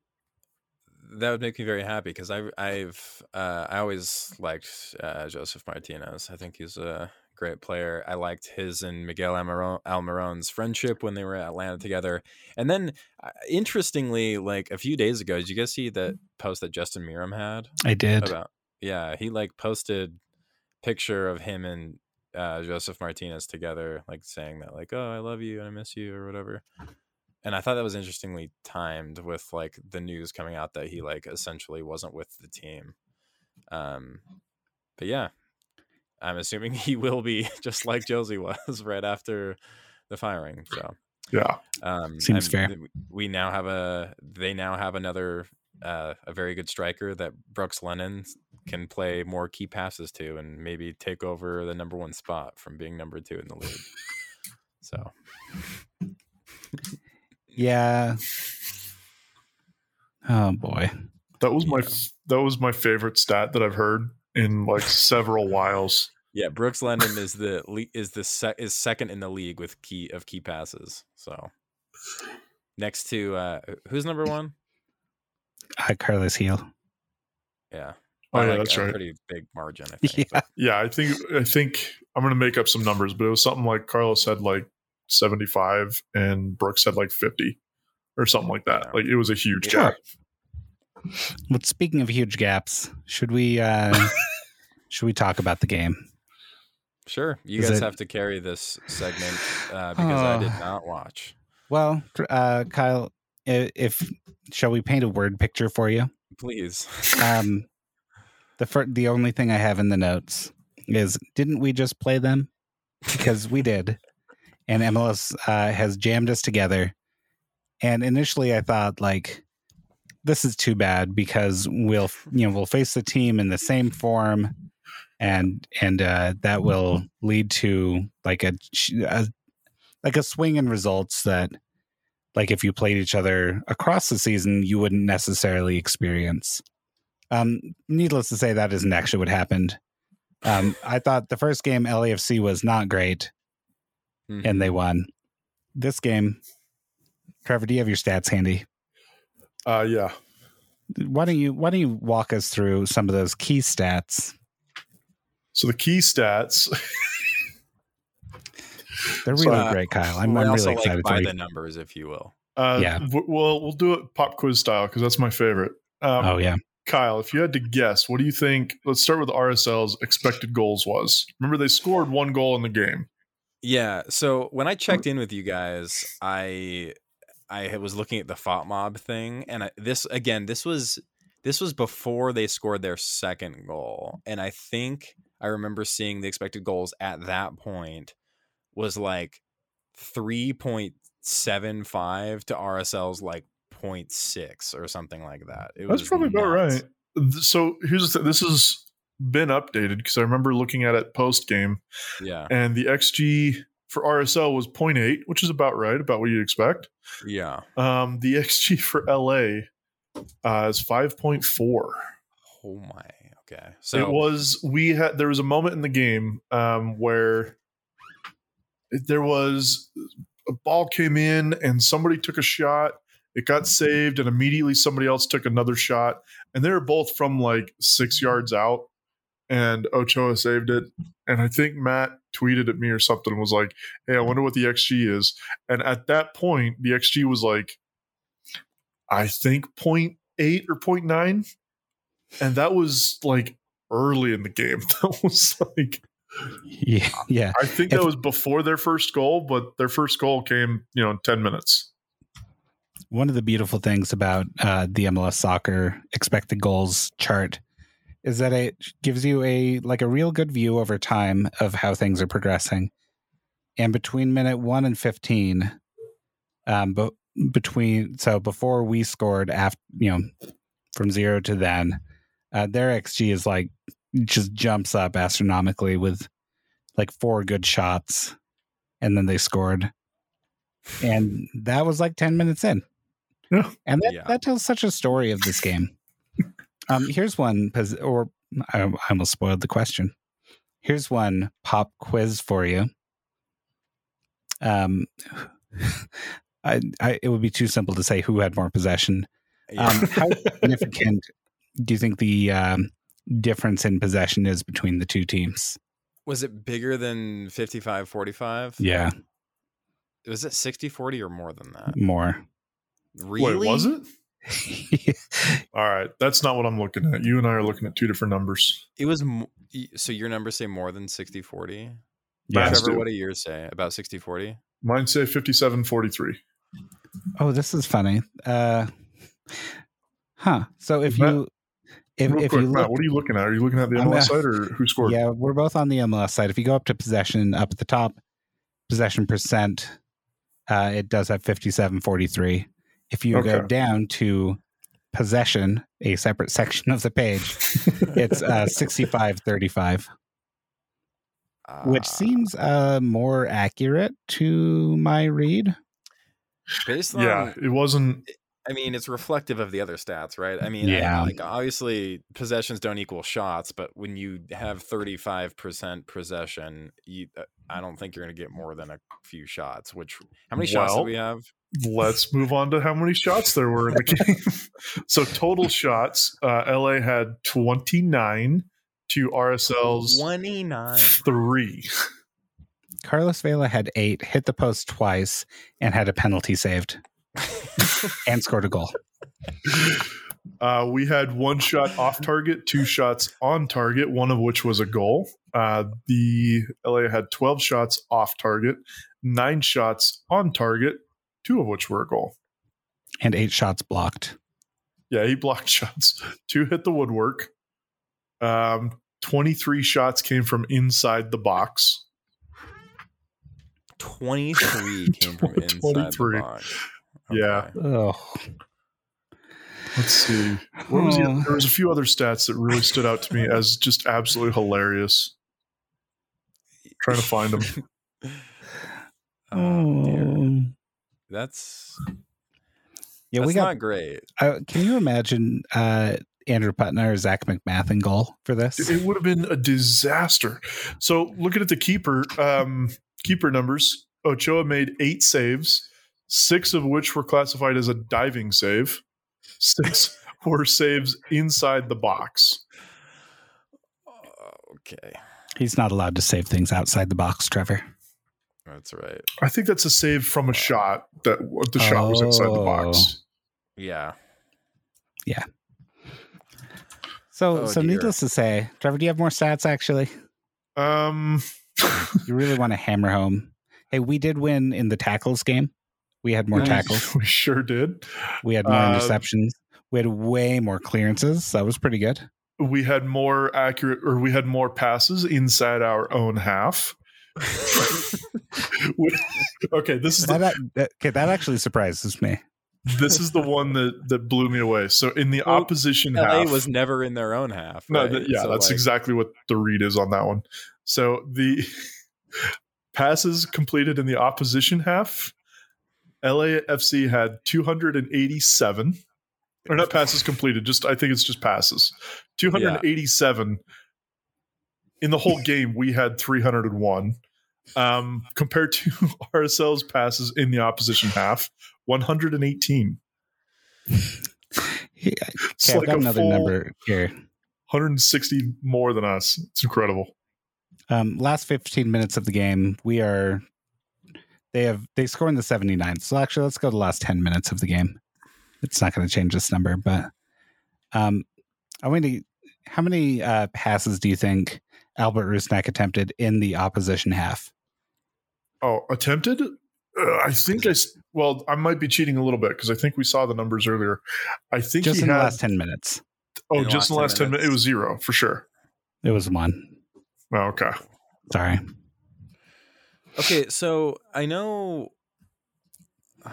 that would make me very happy because I I've uh, I always liked uh, Josef Martinez. I think he's a great player. I liked his and Miguel Almiron, Almiron's friendship when they were at Atlanta together. And then, uh, interestingly, like a few days ago, did you guys see that post that Justin Meram had I did. about? Yeah, he like posted picture of him and uh, Josef Martinez together, like saying that like, "Oh, I love you and I miss you" or whatever. And I thought that was interestingly timed with like the news coming out that he like essentially wasn't with the team. Um, but yeah, I'm assuming he will be just like Jozy was right after the firing. So Yeah. um, Seems and fair. We now have a. They now have another. Uh, a very good striker that Brooks Lennon can play more key passes to, and maybe take over the number one spot from being number two in the league. So Yeah. Oh boy. That was my Yeah. f that was my favorite stat that I've heard in like several whiles. yeah, Brooks Lennon is the is the sec- is second in the league with key of key passes. So next to uh, who's number one? Uh, Carlos Gil. Yeah. Oh yeah, like, that's a right. Pretty big margin, I think. Yeah. Yeah, I think I think I'm gonna make up some numbers, but it was something like Carlos had like 75 and Brooks had like 50 or something like that. Yeah. Like it was a huge Sure. gap. But speaking of huge gaps, should we uh should we talk about the game? Sure. You Is guys it- have to carry this segment uh, because I did Oh. not watch. Well, uh, Kyle, i- if shall we paint a word picture for you? Please. Um, the fir- the only thing I have in the notes is didn't we just play them? Because we did, and MLS uh, has jammed us together. And initially, I thought like this is too bad because we'll you know we'll face the team in the same form, and and uh, that will lead to like a, a like a swing in results that like if you played each other across the season you wouldn't necessarily experience. Um, needless to say, that isn't actually what happened. Um, I thought the first game LAFC was not great, Mhm. and they won. This game, Trevor, do you have your stats handy? Uh, yeah. Why don't you Why don't you walk us through some of those key stats? So the key stats. They're So, really uh, great, Kyle. I'm, I'm also really like excited by for the numbers, if you will. Uh, Yeah. w- well, we'll do it pop quiz style because that's my favorite. Um, Oh yeah, Kyle, if you had to guess, what do you think? Let's start with RSL's expected goals was. Remember, they scored one goal in the game. Yeah. So when I checked in with you guys, I I was looking at the FotMob thing, and I, this again, this was this was before they scored their second goal, and I think I remember seeing the expected goals at that point was like three point seven five to RSL's like 0.6 or something like that. It That's was probably about right. So here's the thing. This has been updated because I remember looking at it post game, Yeah. and the XG for RSL was 0.8, which is about right, about what you'd expect. Yeah. Um, the XG for LA uh, is 5.4. Oh my. Okay. So it was we had there was a moment in the game um, where there was a ball came in and somebody took a shot it got saved and immediately somebody else took another shot and they were both from like six yards out and ochoa saved it and i think matt tweeted at me or something and was like hey i wonder what the xg is and at that point the xg was like i think 0.8 or 0.9 and that was like early in the game. That was like yeah, yeah. I think that was before their first goal, but their first goal came, you know, in ten minutes. one of the beautiful things about uh, the MLS soccer expected goals chart is that it gives you a like a real good view over time of how things are progressing. And between minute one and fifteen, um, but between so before we scored after you know from zero to then, uh, their xG is like just jumps up astronomically with like four good shots, and then they scored, and that was like ten minutes in. And that, Yeah. that tells such a story of this game. Um, here's one, pos- or I, I almost spoiled the question. Here's one pop quiz for you. Um, I, I, it would be too simple to say who had more possession. yeah. Um, how significant do you think the um, difference in possession is between the two teams? was it bigger than 55 45? Yeah, Was it 60 40 or more than that? more. Really? Wait, was it? All right, that's not what I'm looking at. You and I are looking at two different numbers. It was mo- so your numbers say more than 60 40? yeah. Yes. Trevor, what do yours say? About 60 40? Mine say 57-43. Oh, this is funny. Uh, huh. So if Matt, you if, if quick, you Matt, what are you looking at? Are you looking at the I'm, MLS uh, site or who scored? yeah, we're both on the MLS side. If you go up to possession up at the top, possession percent, uh, it does have fifty-seven forty-three. If you go down to possession, a separate section of the page, it's uh, sixty-five thirty-five, which Ah, seems uh, more accurate to my read. based on yeah, it wasn't. I mean, it's reflective of the other stats, right? I mean, I- Yeah. like obviously possessions don't equal shots, but when you have 35% possession, you, uh, I don't think you're going to get more than a few shots, which how many shots do we have? Let's move on to how many shots there were in the game. so total shots, uh, LA had 29 to RSL's 29. three. Carlos Vela had eight, hit the post twice, and had a penalty saved, and scored a goal. Uh, we had one shot off target, two shots on target, one of which was a goal. Uh, the LA had 12 shots off target, nine shots on target, two of which were a goal. And eight shots blocked. Yeah, he blocked shots. Two hit the woodwork. Um, 23 shots came from inside the box. 23 came from inside 23. the box. Yeah. Okay. Oh. Let's see. What was the, Oh. there was a few other stats that really stood out to me as just absolutely hilarious. Trying to find them. Oh, dear. That's Yeah, that's we got. not great. uh, can you imagine uh, Andrew Putna or Zac MacMath in goal for this? It would have been a disaster. So looking at the keeper um, keeper numbers, Ochoa made eight saves, six of which were classified as a diving save. Six were saves inside the box. Okay. He's not allowed to save things outside the box, Trevor. That's right. I think that's a save from a shot that the shot was inside the box. Yeah. Yeah. So, Oh, so dear. needless to say, Trevor, do you have more stats? Actually, Um, you really want to hammer home. Hey, we did win in the tackles game. We had more Nice. tackles. we sure did. We had more Uh, interceptions. We had way more clearances. That was pretty good. We had more accurate, or we had more passes inside our own half. We- okay, this is the, That, that- okay, that actually surprises me. this is the one that that blew me away. So in the Well, opposition LA half, was never in their own half. no, th- yeah, So, that's like, exactly what the read is on that one. So the passes completed in the opposition half, LAFC had 287. Or not passes completed, just I think it's just passes. 287. In the whole game, we had 301. Um, compared to RSL's passes in the opposition half, 118. Yeah, It's I've like got another number here. 160 more than us. It's incredible. Um, last 15 minutes of the game, we are they have they score in the 79th. So actually, let's go to the last 10 minutes of the game. It's not going to change this number, but um, I want to. How many uh, passes do you think Albert Rusnak attempted in the opposition half? Oh, attempted? Uh, I think I Well, I might be cheating a little bit because I think we saw the numbers earlier. I think Just he in had. the last 10 minutes. oh, In just in the last last 10 10 minutes. It was zero for sure. It was one. Oh, okay. Sorry. Okay, so I know. Uh,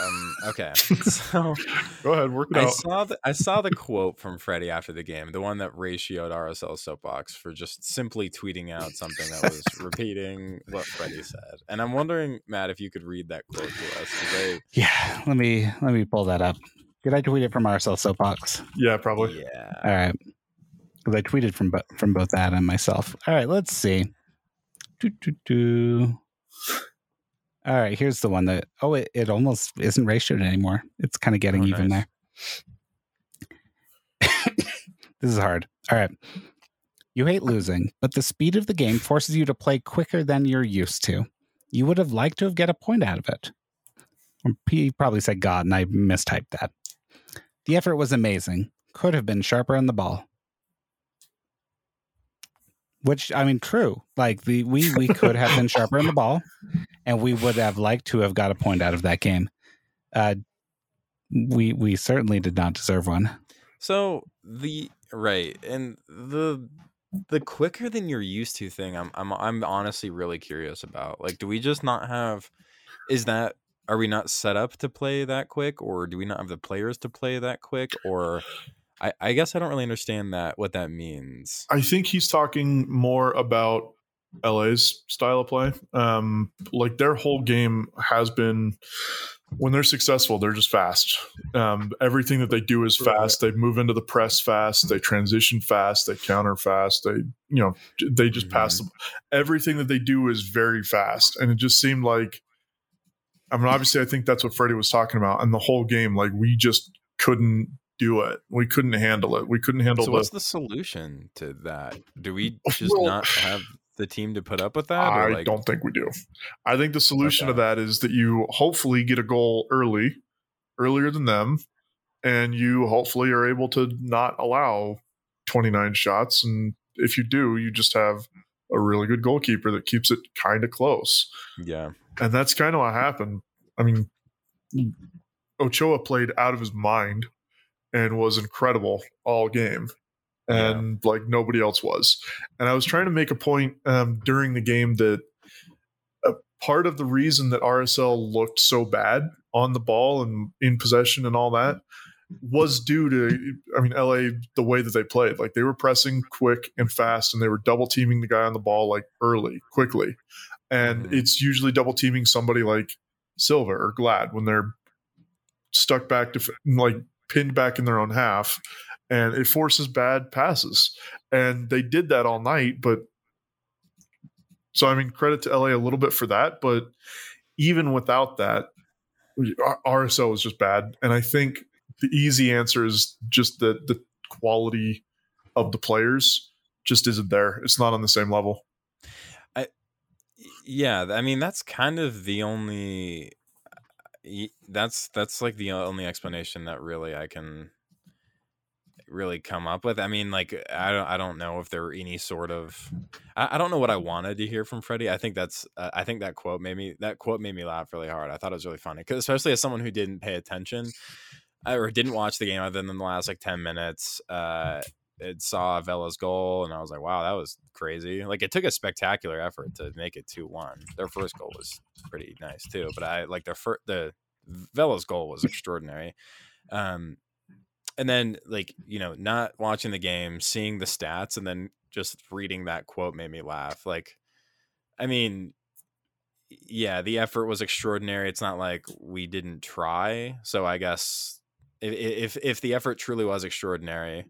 um, okay, so Go ahead, work it I out. saw the I saw the quote from Freddy after the game, the one that ratioed RSL soapbox for just simply tweeting out something that was repeating what Freddy said, and I'm wondering, Matt, if you could read that quote to us. I- Yeah, let me let me pull that up. Did I tweet it from RSL Soapbox? yeah, probably. yeah, All right. Because I tweeted from bo- from both that and myself. All right, let's see. Do, do, do. All right, here's the one that oh it, it almost isn't ratioed anymore. It's kind of getting Oh, even nice. there. this is hard. All right. You hate losing, but the speed of the game forces you to play quicker than you're used to. You would have liked to have get a point out of it. Or He probably said God, and I mistyped that. The effort was amazing. Could have been sharper on the ball. Which I mean, true. Like the we we could have been sharper in the ball, and we would have liked to have got a point out of that game. Uh, we we certainly did not deserve one. So the right and the the quicker than you're used to thing, I'm I'm I'm honestly really curious about. Like, do we just not have? Is that are we not set up to play that quick, or do we not have the players to play that quick, or I I guess I don't really understand that what that means. I think he's talking more about LA's style of play. Um, like their whole game has been when they're successful, they're just fast. Um, everything that they do is fast. They move into the press fast. They transition fast. They counter fast. They, you know, they just pass them. Everything that they do is very fast, and it just seemed like. I mean, obviously, I think that's what Freddy was talking about. And the whole game, like we just couldn't do it. We couldn't handle it. We couldn't handle So the what's the solution to that? Do we just Well- not have the team to put up with that? I like, don't think we do. I think the solution to that is that you hopefully get a goal early, earlier than them, and you hopefully are able to not allow 29 shots. And if you do, you just have a really good goalkeeper that keeps it kind of close. Yeah. And that's kind of what happened. I mean, Ochoa played out of his mind and was incredible all game. And like nobody else was. And I was trying to make a point um, during the game that a part of the reason that RSL looked so bad on the ball and in possession and all that was due to I mean LA the way that they played. Like they were pressing quick and fast and they were double teaming the guy on the ball like early, quickly. And Mhm. it's usually double teaming somebody like Silva or Glad when they're stuck back to like pinned back in their own half and it forces bad passes. And they did that all night, but so I mean credit to LA a little bit for that, but even without that RSL is just bad and I think the easy answer is just that the quality of the players just isn't there. It's not on the same level. I, yeah i mean that's kind of the only that's that's like the only explanation that really i can really come up with. I mean like i don't i don't know if there were any sort of i, I don't know what i wanted to hear from freddy. I think that's uh, i think that quote made me that quote made me laugh really hard. I thought it was really funny especially as someone who didn't pay attention uh, or didn't watch the game other than the last like 10 minutes uh it saw Vela's goal and I was like, wow, that was crazy. Like it took a spectacular effort to make it 2-1. Their first goal was pretty nice too, but I like their first the Vela's goal was extraordinary. Um and then like, you know, not watching the game, seeing the stats and then just reading that quote made me laugh. Like I mean, yeah, the effort was extraordinary. It's not like we didn't try. So I guess if if, if the effort truly was extraordinary,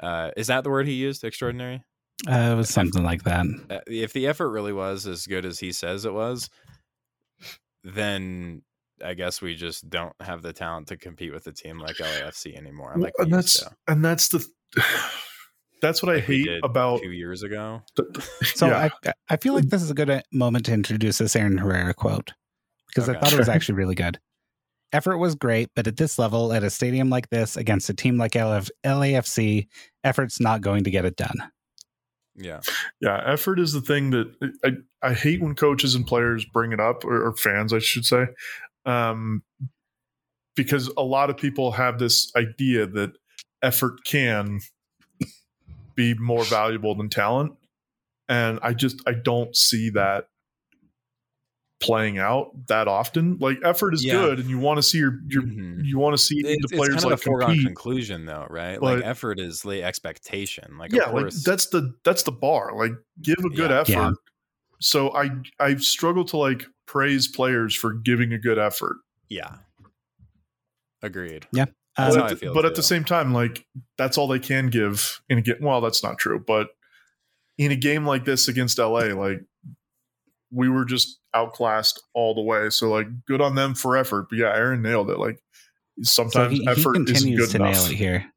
uh, is that the word he used? Extraordinary. Uh, it was something like that. Uh, if the effort really was as good as he says it was, then I guess we just don't have the talent to compete with a team like LAFC anymore. Well, Like and that's to. and that's the that's what I Like we hate did about two years ago. So yeah. I I feel like this is a good uh, moment to introduce this Aaron Herrera quote because I thought it was actually really good. Effort was great, but at this level, at a stadium like this, against a team like LF, LAFC, effort's not going to get it done. Yeah. yeah, effort is the thing that I, I hate when coaches and players bring it up, or, or fans, I should say, um, because a lot of people have this idea that effort can be more valuable than talent, and I just I don't see that playing out that often. Like effort is Yeah. good, and you want to see your your Mhm. you want to see It's, the it's players kind of like a foregone compete. conclusion, though, right? but- like effort is the expectation. Like, yeah, of like that's the that's the bar. Like give a good Yeah. effort. Yeah. So I I struggle to like praise players for giving a good effort. yeah. Agreed. Uh, That's but at, the, but at the same time, like that's all they can give in a game. Well, that's not true, but in a game like this against LA, like we were just outclassed all the way. So like good on them for effort. But yeah, Aaron nailed it. Like so sometimes he, he effort isn't good to enough. nail it here.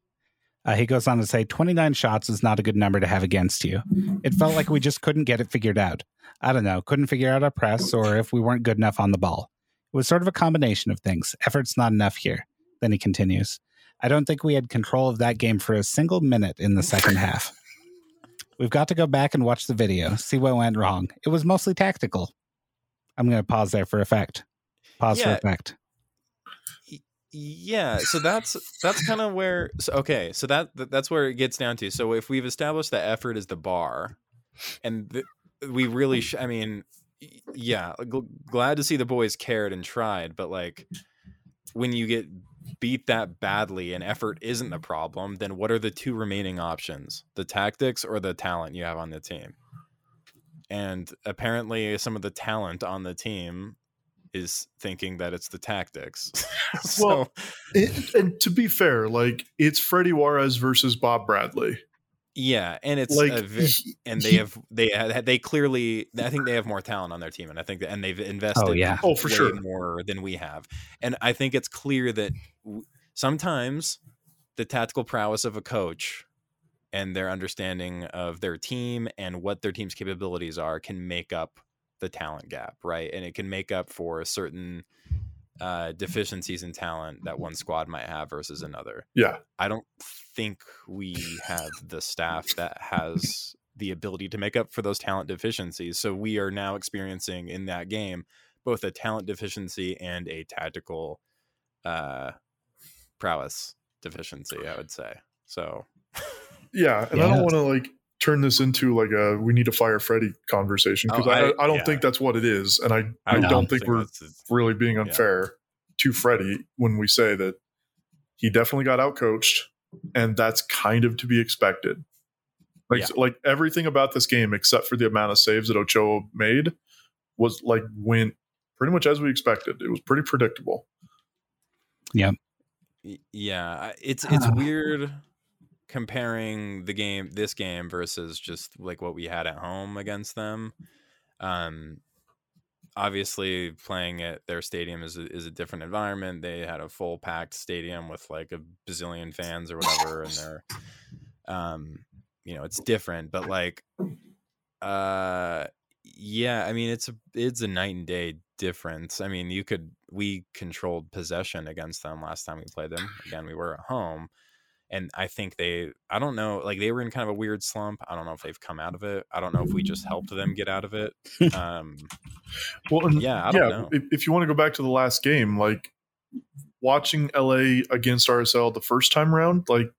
Uh, he goes on to say 29 shots is not a good number to have against you. It felt like we just couldn't get it figured out. I don't know, couldn't figure out our press or if we weren't good enough on the ball. It was sort of a combination of things. Effort's not enough here. Then he continues. I don't think we had control of that game for a single minute in the second half. We've got to go back and watch the video, see what went wrong. It was mostly tactical. I'm going to pause there for effect. Pause for effect. Yeah, so that's that's kind of where. So, okay, so that that- that's where it gets down to. So if we've established that effort is the bar, and th- we really, sh- I mean, yeah, gl- glad to see the boys cared and tried, but like when you get beat that badly and effort isn't the problem, then what are the two remaining options? The tactics or the talent you have on the team? And apparently, some of the talent on the team is thinking that it's the tactics. so, Well, It, and to be fair, like it's Freddy Juarez versus Bob Bradley. Yeah, and it's Like a ve- and they have they had they clearly I think they have more talent on their team, and I think that and they've oh, invested oh, yeah. Oh, for way sure. more than we have, and I think it's clear that w- sometimes the tactical prowess of a coach and their understanding of their team and what their team's capabilities are can make up the talent gap, right? And it can make up for a certain uh, deficiencies in talent that one squad might have versus another. Yeah. I don't think we have the staff that has the ability to make up for those talent deficiencies. So we are now experiencing in that game both a talent deficiency and a tactical uh, prowess deficiency. I would say so. Yeah, and I don't want to like turn this into like a we need to fire Freddy conversation because Oh, I, I- I, don't yeah. think that's what it is, and I I, don't don't think we're really being unfair to Freddy when we say that he definitely got outcoached, and that's kind of to be expected. Like Yeah. like everything about this game except for the amount of saves that Ochoa made was like went pretty much as we expected. It was pretty predictable. Yeah. yeah it's it's Ah. weird comparing the game this game versus just like what we had at home against them um obviously playing at their stadium is a, is a different environment. They had a full packed stadium with like a bazillion fans or whatever and they're um you know it's different but like uh yeah i mean it's a it's a night and day difference. I mean you could we controlled possession against them last time we played them. Again we were at home and i think they i don't know like they were in kind of a weird slump i don't know if they've come out of it i don't know if we just helped them get out of it um Well, Yeah, I don't yeah. know. If, if you want to go back to the last game, like watching LA against RSL the first time round, like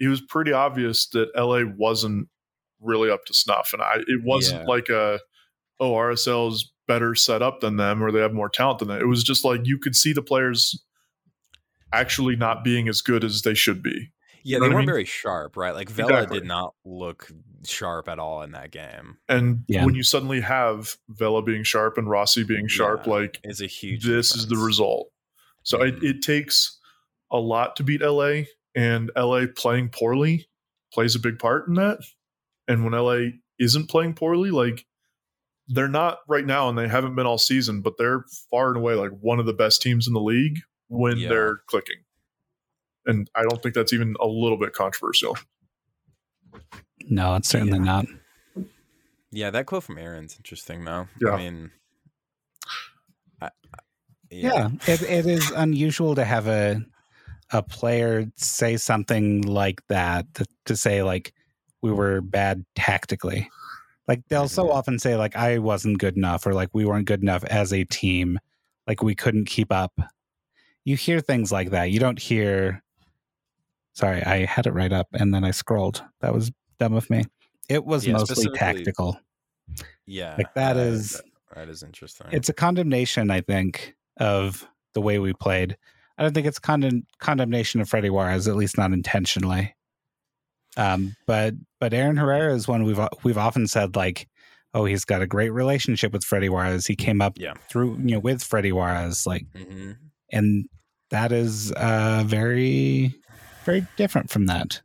it was pretty obvious that LA wasn't really up to snuff, and I it wasn't Yeah. like a oh RSL's better set up than them or they have more talent than them. It was just like you could see the players actually not being as good as they should be. Yeah know they weren't mean? very sharp right like vela Exactly. did not look sharp at all in that game And Yeah. when you suddenly have Vela being sharp and Rossi being sharp, Yeah. like it's a huge this is the result. So Mhm. it, it takes a lot to beat LA, and LA playing poorly plays a big part in that. And when LA isn't playing poorly, like they're not right now, and they haven't been all season, but they're far and away like one of the best teams in the league when Yeah. they're clicking. And I don't think that's even a little bit controversial. No, it's certainly Yeah. not. Yeah, that quote from Aaron's interesting though. Yeah. I mean, I, I- Yeah, it, it is unusual to have a a player say something like that to, to say like we were bad tactically. Like they'll so Mhm. often say like I wasn't good enough or like we weren't good enough as a team, like we couldn't keep up. You hear things like that. You don't hear. Sorry, I had it right up and then I scrolled. That was dumb of me. It was Yeah, mostly tactical. yeah, Like, that uh, is- that- that is interesting. it's a condemnation, I think, of the way we played. I don't think it's condemn- condemnation of Freddy Juarez, at least not intentionally. Um, but but Aaron Herrera is one we've we've often said like, oh, he's got a great relationship with Freddy Juarez. He came up Yeah. through you know with Freddy Juarez, like, hmm and that is uh very very different from that.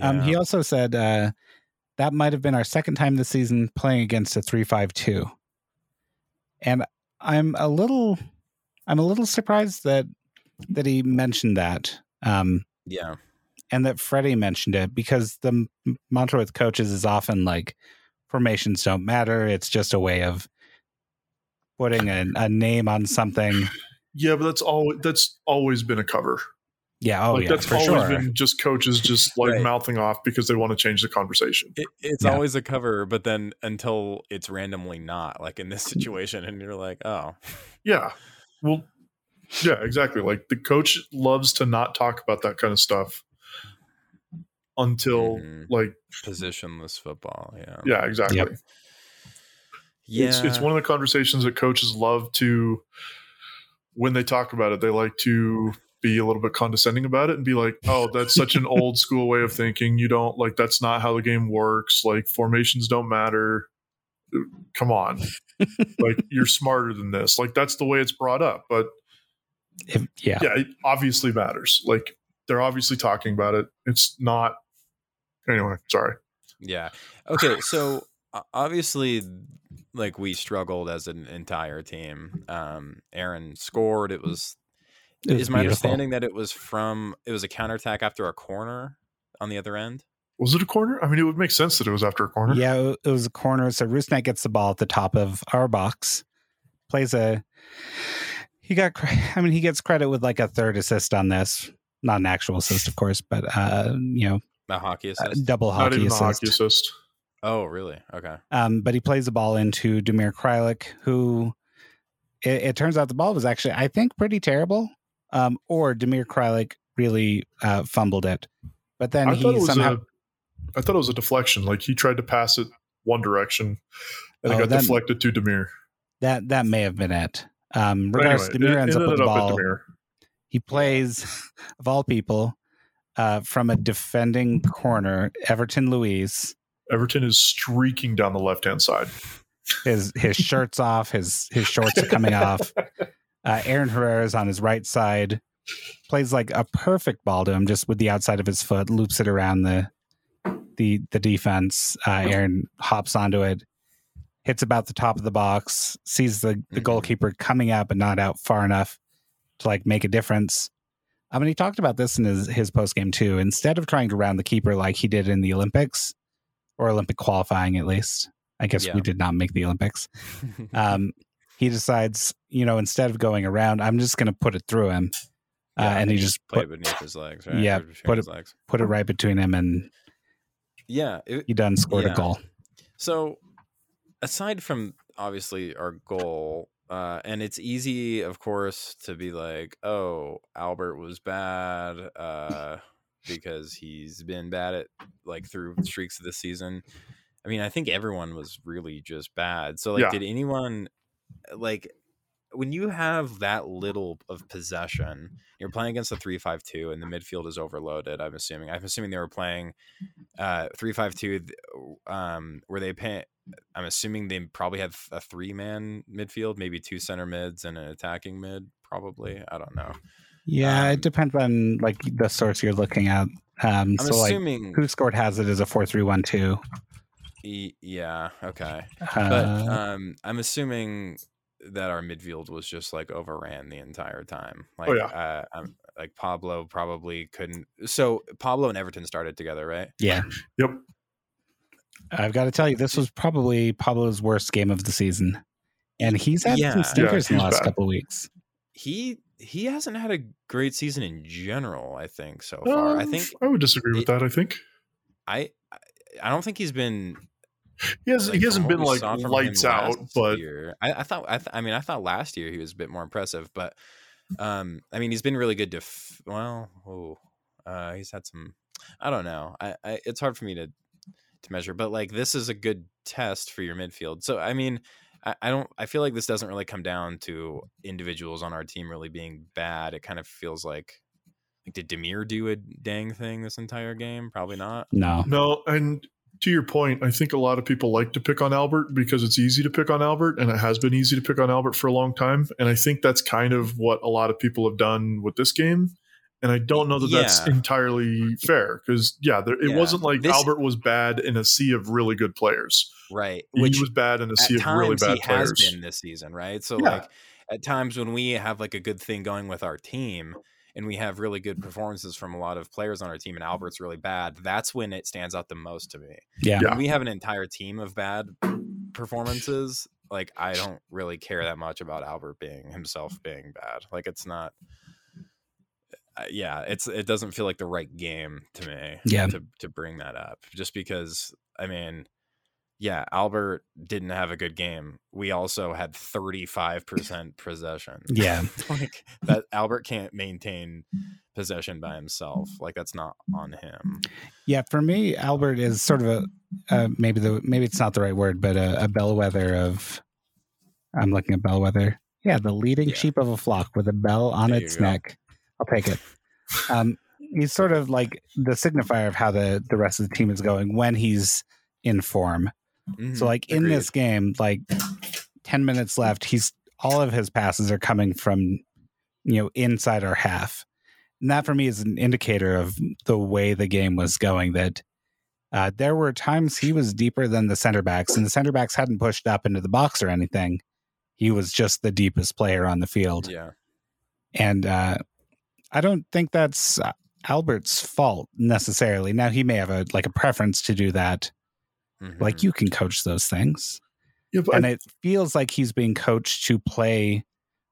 Um, he also said uh, that might have been our second time this season playing against a three-five-two, and I'm a little, I'm a little surprised that that he mentioned that, um, yeah, and that Freddy mentioned it because the m- mantra with coaches is often like formations don't matter. It's just a way of putting a, a name on something. Yeah, but that's always that's always been a cover. Yeah, oh like yeah, that's for always sure. been just coaches just like Right. mouthing off because they want to change the conversation. It, it's Yeah. always a cover, but then until it's randomly not, like in this situation, and you're like, oh, Yeah. Well, yeah, exactly. Like the coach loves to not talk about that kind of stuff until Mhm. like positionless football. Yeah, yeah, exactly. Yep. yeah. It's it's one of the conversations that coaches love to when they talk about it, they like to be a little bit condescending about it and be like, "Oh, that's such an old school way of thinking. You don't like that's not how the game works. Like formations don't matter. Come on. like you're smarter than this. Like that's the way it's brought up, but If- yeah, yeah, it obviously matters. Like they're obviously talking about it. It's not. Anyway, sorry. Yeah. Okay. So obviously, like we struggled as an entire team. Um, Aaron scored. It was. It is my beautiful. understanding that it was from it was a counterattack after a corner on the other end. Was it a corner? I mean, it would make sense that it was after a corner. Yeah, it it was a corner. So Rusnak gets the ball at the top of our box, plays a. he got. cre- I mean, he gets credit with like a third assist on this. Not an actual assist, of course, but uh, you know, A hockey a assist. double Not hockey even the assist. hockey assist. oh, really? Okay. Um, but he plays the ball into Damir Kreilach, who it, it turns out the ball was actually, I think, pretty terrible. Um, or Damir Kreilach really uh, fumbled it. But then I he it was somehow, a. I thought it was a deflection. Like he tried to pass it one direction, and it Oh, got then- deflected to Damir. that that may have been it. Um, regardless, anyway, Damir it ends up with the ball. He plays, of all people, uh, from a defending corner, Everton Luiz. Everton is streaking down the left hand side. His his shirt's off, his his shorts are coming off. Uh, Aaron Herrera is on his right side, plays like a perfect ball to him, just with the outside of his foot, loops it around the the the defense. Uh, Aaron hops onto it, hits about the top of the box, sees the the Mhm. goalkeeper coming out but not out far enough to like make a difference. I mean, he talked about this in his his post game too. Instead of trying to round the keeper like he did in the Olympics or Olympic qualifying, at least. I guess Yeah. we did not make the Olympics um, he decides, you know, instead of going around, I'm just going to put it through him, uh, Yeah, and he just put, it beneath his legs, right? Yeah, between put it- legs. put it right between him, and Yeah. it- he done scored Yeah. a goal. So, aside from obviously our goal, uh, and it's easy, of course, to be like, "Oh, Albert was bad," uh, because he's been bad at like through streaks of the season. I mean, I think everyone was really just bad. So, like, Yeah. did anyone like when you have that little of possession? You're playing against a three-five-two, and the midfield is overloaded. I'm assuming. I'm assuming they were playing uh three-five-two. Um, were they paying? I'm assuming they probably had a three-man midfield, maybe two center mids and an attacking mid. Probably, I don't know. Yeah, Um, it depends on like the source you're looking at. Um, I'm so like, assuming. who scored has it as a four three one two. E- yeah, okay. Uh, But um, I'm assuming that our midfield was just like overran the entire time. Like, yeah. uh, um, like Pablo probably couldn't. So Pablo and Everton started together, right? yeah, Yep. I've got to tell you, this was probably Pablo's worst game of the season, and he's had Yeah. some Yeah, stinkers in the last bad. couple of weeks. He he hasn't had a great season in general. I think so far. I Um, think I would disagree with it- that. I think I I- I don't think he's been. He has like, he hasn't been like saw from him lights out, but year, I, I thought. I, th- I mean, I thought last year he was a bit more impressive, but um, I mean, he's been really good. Def- well, oh, uh, he's had some. I don't know. I, I it's hard for me to to measure, but like this is a good test for your midfield. So I mean, I, I don't. I feel like this doesn't really come down to individuals on our team really being bad. It kind of feels like. Like, did Damir do a dang thing this entire game? Probably not. No, no. And to your point, I think a lot of people like to pick on Albert because it's easy to pick on Albert, and it has been easy to pick on Albert for a long time. And I think that's kind of what a lot of people have done with this game. And I don't know that that's entirely fair because yeah, there, it Yeah. wasn't like This- Albert was bad in a sea of really good players. Right. he Which was bad in a sea of really bad he has players. been this season, right? So Yeah. like at times when we have like a good thing going with our team and we have really good performances from a lot of players on our team and Albert's really bad, that's when it stands out the most to me. yeah, Yeah. When we have an entire team of bad performances, like I don't really care that much about Albert being himself being bad. Like it's not uh, yeah, it's it doesn't feel like the right game to me Yeah. to to bring that up just because I mean yeah, Albert didn't have a good game. We also had 35% possession. yeah. like that Albert can't maintain possession by himself. Like that's not on him. Yeah, for me, Albert is sort of a uh, maybe the maybe it's not the right word, but a, a bellwether of. I'm looking at bellwether. Yeah, the leading Yeah. sheep of a flock with a bell on There its neck. I'll take it. Um, he's sort of like the signifier of how the the rest of the team is going when he's in form. So, Mhm. like in Agreed. this game, like ten minutes left, he's all of his passes are coming from you know inside our half, and that for me is an indicator of the way the game was going. That uh, there were times he was deeper than the center backs, and the center backs hadn't pushed up into the box or anything. He was just the deepest player on the field, yeah. and uh, I don't think that's uh, Albert's fault necessarily. Now he may have a like a preference to do that. Like Mhm. you can coach those things Yeah, and I, it feels like he's being coached to play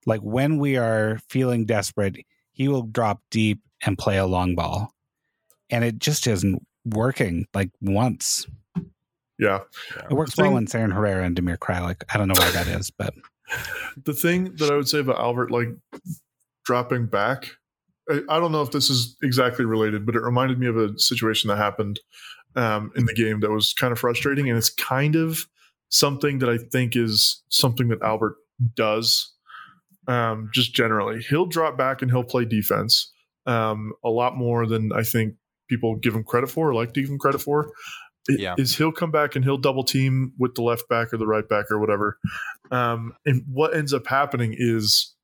Like when we are feeling desperate, he will drop deep and play a long ball. And it just isn't working like once. Yeah. It works The well thing- when Saren Herrera and Damir Kreilach. I don't know why that is, but The thing that I would say about Albert, like dropping back, I, I don't know if this is exactly related, but it reminded me of a situation that happened um, in the game that was kind of frustrating. And it's kind of something that I think is something that Albert does um, just generally. He'll drop back and he'll play defense um, a lot more than I think people give him credit for or like to give him credit for. It- Yeah. Is he'll come back and he'll double team with the left back or the right back or whatever. Um, and what ends up happening is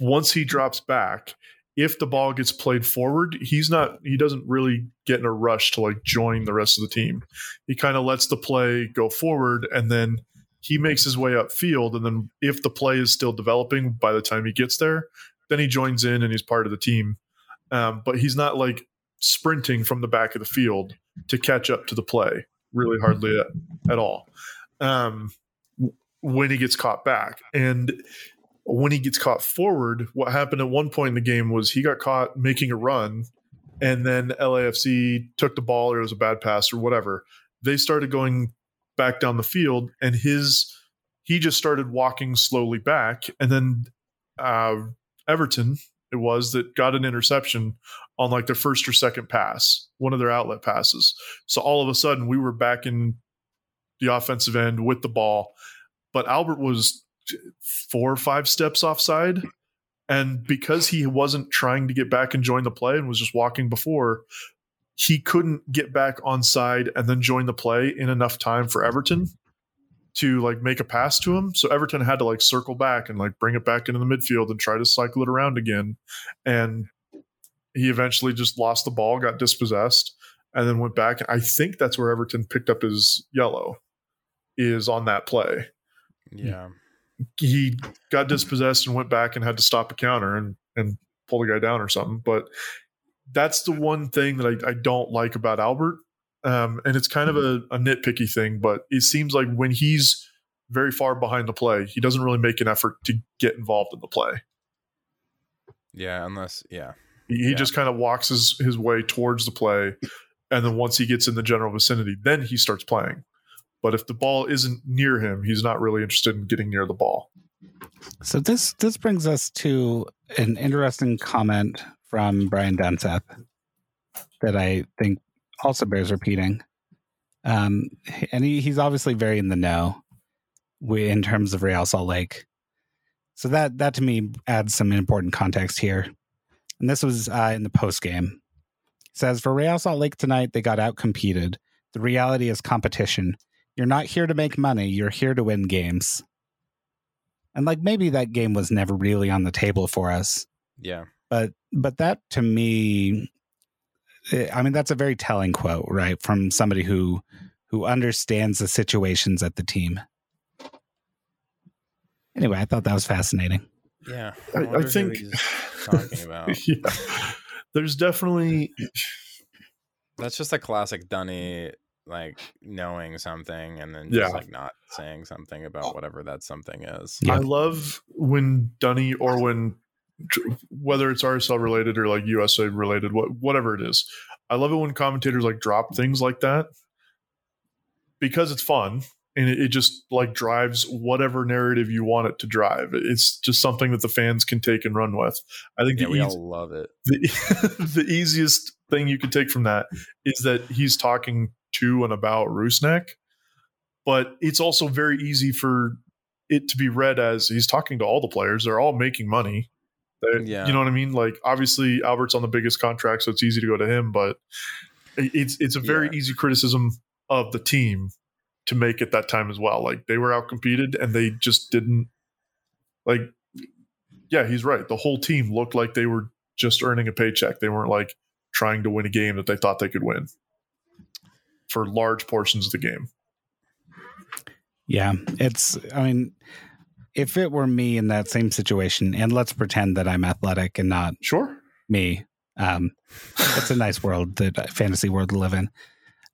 once he drops back, if the ball gets played forward, he's not he doesn't really get in a rush to like join the rest of the team. He kind of lets the play go forward and then he makes his way upfield. And then if the play is still developing by the time he gets there, then he joins in and he's part of the team. Um, but he's not like sprinting from the back of the field to catch up to the play, really hardly at, at all. Um, when he gets caught back. And when he gets caught forward, what happened at one point in the game was he got caught making a run, and then LAFC took the ball, or it was a bad pass, or whatever. They started going back down the field, and his he just started walking slowly back, and then uh, Everton it was that got an interception on like their first or second pass, one of their outlet passes. So all of a sudden, we were back in the offensive end with the ball, but Albert was four or five steps offside. And because he wasn't trying to get back and join the play and was just walking before, he couldn't get back on side and then join the play in enough time for Everton to like make a pass to him. So Everton had to like circle back and like bring it back into the midfield and try to cycle it around again. And he eventually just lost the ball, got dispossessed, and then went back. I think that's where Everton picked up his yellow, is on that play Yeah. He got dispossessed and went back and had to stop a counter and and pull the guy down or something. But that's the one thing that I, I don't like about Albert. Um, and it's kind of a, a nitpicky thing, but it seems like when he's very far behind the play, he doesn't really make an effort to get involved in the play. Yeah. Unless, yeah. He, he Yeah. just kind of walks his, his way towards the play. And then once he gets in the general vicinity, then he starts playing. But if the ball isn't near him, he's not really interested in getting near the ball. So this this brings us to an interesting comment from Brian Dunseth that I think also bears repeating. Um, and he, he's obviously very in the know in terms of Real Salt Lake. So that that to me adds some important context here. And this was uh, in the post game. Says for Real Salt Lake tonight, they got out competed. The reality is competition. You're not here to make money. You're here to win games. And like maybe that game was never really on the table for us, Yeah. but but that to me, eh, I mean that's a very telling quote, right, from somebody who who understands the situations at the team. Anyway, I thought that was fascinating. Yeah. I- I wonder who think- talking about. yeah. There's definitely That's just a classic Dunny, like knowing something and then Yeah. just like not saying something about oh. whatever that something is. Yeah. I love when Dunny or when whether it's RSL related or like USA related, what whatever it is. I love it when commentators like drop things like that because it's fun and it, it just like drives whatever narrative you want it to drive. It's just something that the fans can take and run with. I think Yeah, the we eas- all love it. the, the easiest thing you could take from that is that he's talking to and about Rusnak, but it's also very easy for it to be read as he's talking to all the players. They're all making money. They- Yeah. You know what I mean? Like obviously Albert's on the biggest contract, so it's easy to go to him, but it's it's a very Yeah. easy criticism of the team to make at that time as well. Like they were out competed and they just didn't like yeah, he's right. The whole team looked like they were just earning a paycheck. They weren't like trying to win a game that they thought they could win for large portions of the game. Yeah, it's. I mean, if it were me in that same situation, and let's pretend that I'm athletic and not Sure. me. Um, it's a nice world, that fantasy world to live in.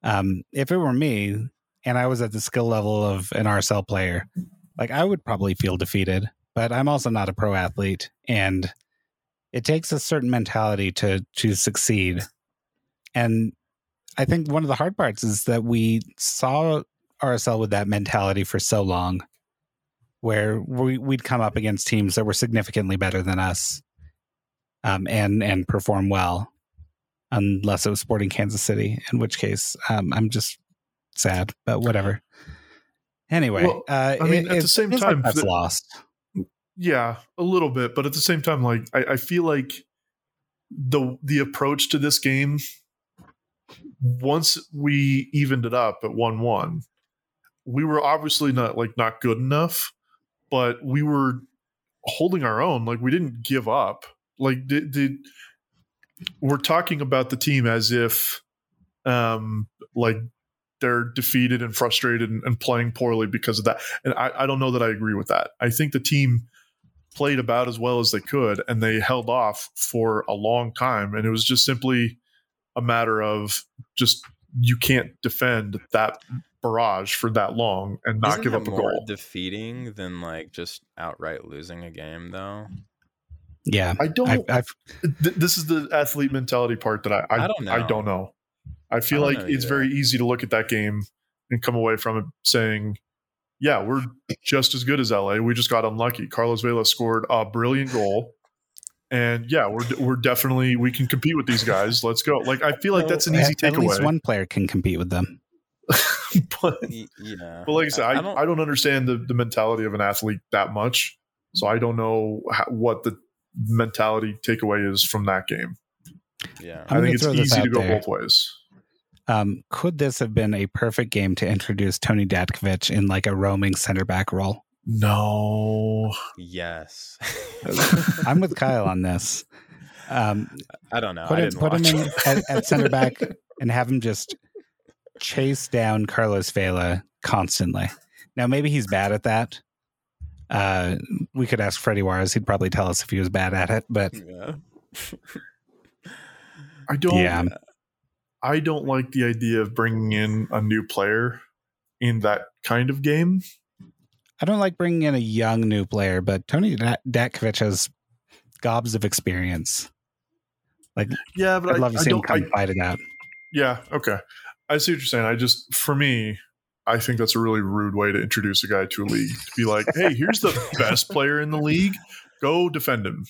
Um, if it were me and I was at the skill level of an RSL player, like I would probably feel defeated. but I'm also not a pro athlete, and it takes a certain mentality to to succeed. And I think one of the hard parts is that we saw RSL with that mentality for so long, where we, we'd come up against teams that were significantly better than us, um, and and perform well, unless it was Sporting Kansas City, in which case um, I'm just sad, but whatever. Anyway, Well, uh, I mean, it- at the same feels like time, that's the- lost. Yeah, a little bit, but at the same time, like I, I feel like the the approach to this game, once we evened it up at one one, we were obviously not like not good enough, but we were holding our own. Like we didn't give up. Like did, did we're talking about the team as if um like they're defeated and frustrated and, and playing poorly because of that. And I, I don't know that I agree with that. I think the team played about as well as they could and they held off for a long time. And it was just simply a matter of just you can't defend that barrage for that long and not Isn't give up a more goal. defeating than like just outright losing a game, though. Yeah, I don't. I've, I've th- this is the athlete mentality part that I I, I don't I know. don't know. I feel I like know it's either. very easy to look at that game and come away from it saying, "Yeah, we're just as good as LA. We just got unlucky." Carlos Vela scored a brilliant goal, and yeah, we're we're definitely we can compete with these guys. Let's go. Like I feel like that's an easy at, at least takeaway. one player can compete with them. but, Yeah. but like I said, I, I, don't. don't, understand the, the mentality of an athlete that much, so I don't know how, what the mentality takeaway is from that game. yeah. I'm I think it's easy to go there. both ways. Um, could this have been a perfect game to introduce Toni Datković in like a roaming center back role? No. Yes. I'm with Kyle on this. Um, I don't know. put I him, didn't put him in at, at center back and have him just chase down Carlos Vela constantly. Now maybe he's bad at that. Uh, we could ask Freddy Juarez; he'd probably tell us if he was bad at it. But yeah. I don't yeah, I don't like the idea of bringing in a new player in that kind of game. I don't like bringing in a young new player, but Tony Dat- Datkovich has gobs of experience. Like, yeah, but I'd I, love to I see him don't come I, fight it out. yeah, okay. I see what you're saying. I just for me, I think that's a really rude way to introduce a guy to a league. To be like, hey, here's the best player in the league. Go defend him.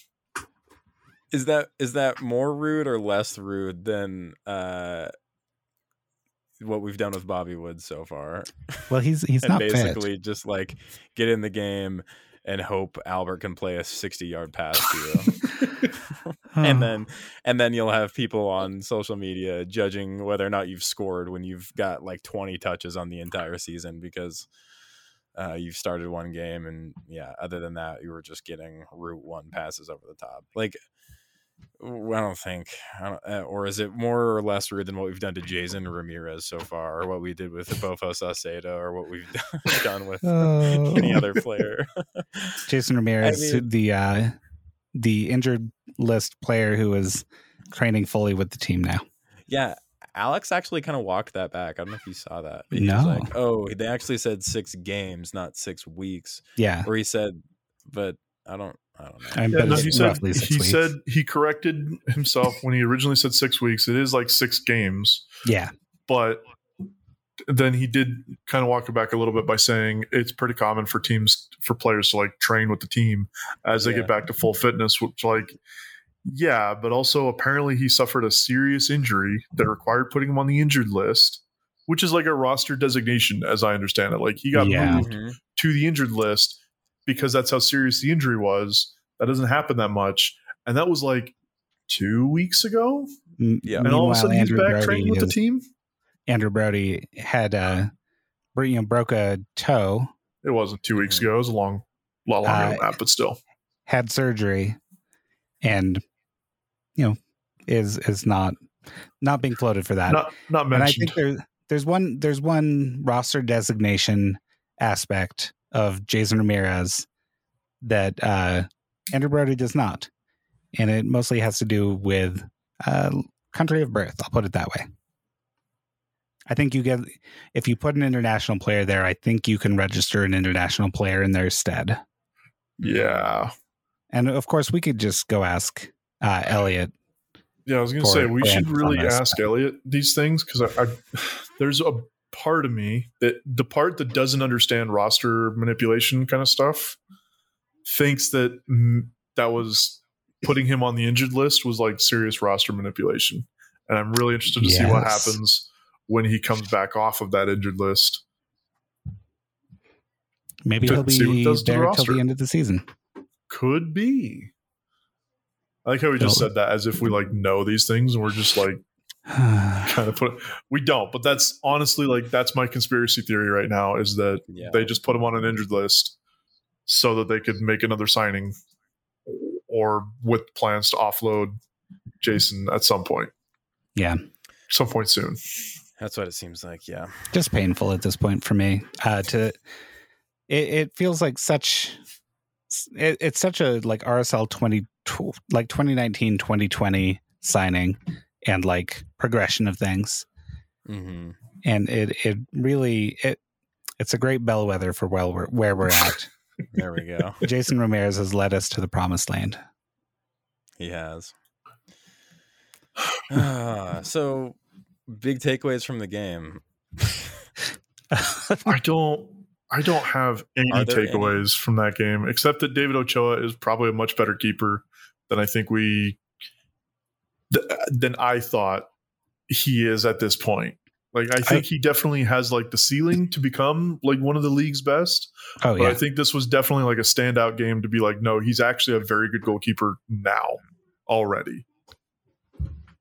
Is that is that more rude or less rude than uh what we've done with Bobby Woods so far? Well, he's he's and not fit. basically just like get in the game and hope Albert can play a 60 yard pass to you. and then and then you'll have people on social media judging whether or not you've scored when you've got like 20 touches on the entire season because uh, you've started one game and yeah other than that you were just getting route one passes over the top like I don't think, I don't, uh, or is it more or less rude than what we've done to Jeizon Ramirez so far, or what we did with Bofo Saucedo, or what we've done with Oh. any other player? Jeizon Ramirez, I mean- the uh, the injured list player who is training fully with the team now. Yeah, Alex actually kind of walked that back. I don't know if you saw that. He No. was like, oh, they actually said six games, not six weeks. Yeah, Or he said, but I don't, I don't know. Yeah, no, he said six he weeks. said he corrected himself when he originally said six weeks. It is like six games, yeah, but then he did kind of walk it back a little bit by saying it's pretty common for teams for players to like train with the team as they Yeah. get back to full fitness. Which like, yeah, but also apparently he suffered a serious injury that required putting him on the injured list, which is like a roster designation, as I understand it. Like he got Yeah. moved Mhm. to the injured list because that's how serious the injury was. That doesn't happen that much. And that was like two weeks ago. Yeah. And all of a meanwhile, sudden he's Andrew back Brody training with the team. Andrew Brody had uh, you know, broke a toe, It wasn't two weeks Mhm. ago. It was a long, lot longer than Uh, that, but still. had surgery, and you know is is not not being floated for that. Not not and I think there there's one there's one roster designation aspect of Jeizon Ramirez that uh, Andrew Brody does not, and it mostly has to do with uh, country of birth. I'll put it that way. I think you get if you put an international player there, I think you can register an international player in their stead. Yeah. And of course, we could just go ask uh, Elliot. Yeah, I was gonna say we should really ask Elliot these things because I, I there's a part of me that the part that doesn't understand roster manipulation kind of stuff thinks that that was putting him on the injured list was like serious roster manipulation, and I'm really interested to see what happens when he comes back off of that injured list. Maybe he'll see what it be does to the there till the end of the season. Could be. I like how we just said that as if we like know these things and we're just like kind of put we don't but that's honestly like that's my conspiracy theory right now is that Yeah. they just put him on an injured list so that they could make another signing or with plans to offload jeizon at some point yeah, some point soon That's what it seems like. Yeah. just painful at this point for me. Uh, to it, it feels like such. It, it's such a like RSL twenty like 2019 2020 signing and like progression of things hmm and it it really it it's a great bellwether for where we're where we're at There we go. jeizon ramirez has led us to the promised land He has. Ah, so, big takeaways from the game. i don't i don't have any Are there any? takeaways from that game except that david ochoa is probably a much better keeper than i think we th- than i thought he is at this point. Like i think he definitely has like the ceiling to become like one of the league's best. Oh but i think this was definitely like a standout game to be like no he's actually a very good goalkeeper now already.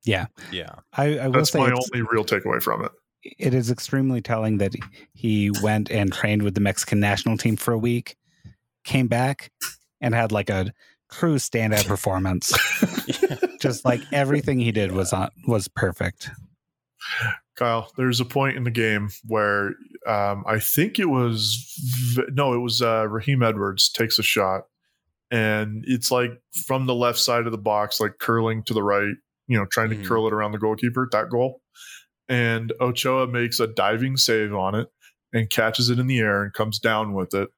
Yeah. Yeah. I, I will that's say my only real takeaway from it. it is extremely telling that he went and trained with the Mexican national team for a week, came back, and had like a true standout performance. Just like everything he did was on was perfect. Kyle, there's a point in the game where um, I think it was no, it was uh, Raheem Edwards takes a shot, and it's like from the left side of the box, like curling to the right, you know, trying to curl it around the goalkeeper. That goal, and Ochoa makes a diving save on it and catches it in the air and comes down with it.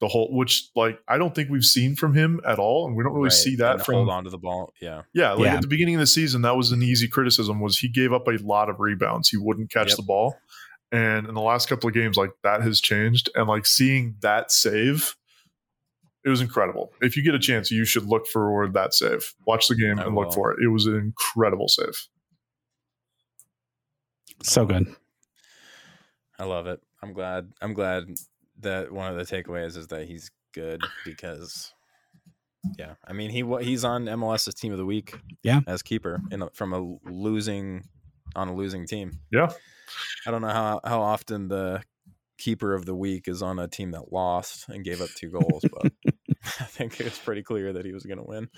The whole, which like I don't think we've seen from him at all, and we don't really Right, see that and from hold on to the ball. Yeah. yeah, like Yeah. at the beginning of the season, that was an easy criticism was he gave up a lot of rebounds. He wouldn't catch Yep. the ball. And in the last couple of games, like that has changed. And like seeing that save, it was incredible. If you get a chance, you should look for that save. Watch the game I and look for it. It was an incredible save. So good. I love it. I'm glad. I'm glad that one of the takeaways is that he's good because, yeah, I mean he he's on MLS's team of the week. Yeah. as keeper in a, from a losing on a losing team. Yeah. I don't know how how often the keeper of the week is on a team that lost and gave up two goals, but I think it was pretty clear that he was going to win.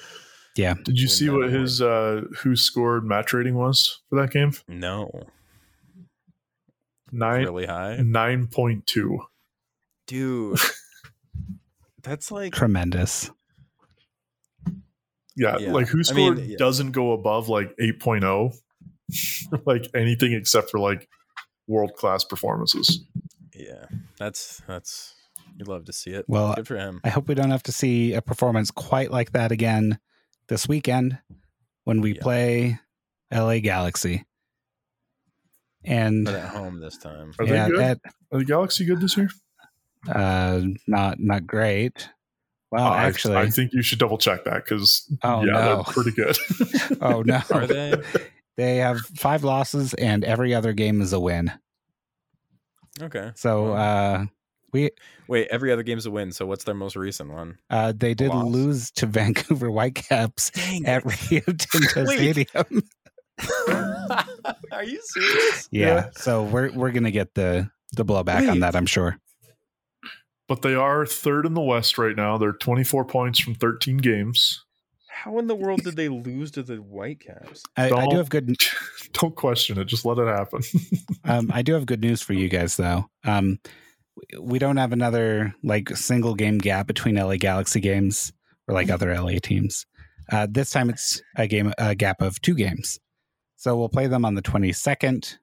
Yeah. Did you Win see what award. his uh WhoScored match rating was for that game? No, Nine really high, nine point two. Dude. That's like Tremendous. Yeah, Yeah. like who I scored mean, yeah. doesn't go above like 8.0 like anything except for like world class performances. yeah. That's that's you'd love to see it. Well, good for him. I hope we don't have to see a performance quite like that again this weekend when we Yeah. play LA Galaxy. And But at home this time. Are yeah, they good? that Are the Galaxy good this year? Uh not not great. Well, I- actually, I, think you should double check that because Oh, yeah, no. they're pretty good. oh no. Are they? They have five losses and every other game is a win. Okay. So Well, uh we wait, every other game's a win. So what's their most recent one? uh they did lose to Vancouver Whitecaps Dang at Rio Tinto Stadium. Are you serious? Yeah, Yeah. So we're we're gonna get the the blowback on that, I'm sure. But they are third in the West right now. They're 24 points from 13 games. How in the world did they lose to the Whitecaps? I, I Don't- have good Don't question it. Just let it happen. um I do have good news for you guys though. Um we don't have another like single game gap between LA Galaxy games or like other LA teams. Uh, this time it's a game a gap of two games. So we'll play them on the 22nd,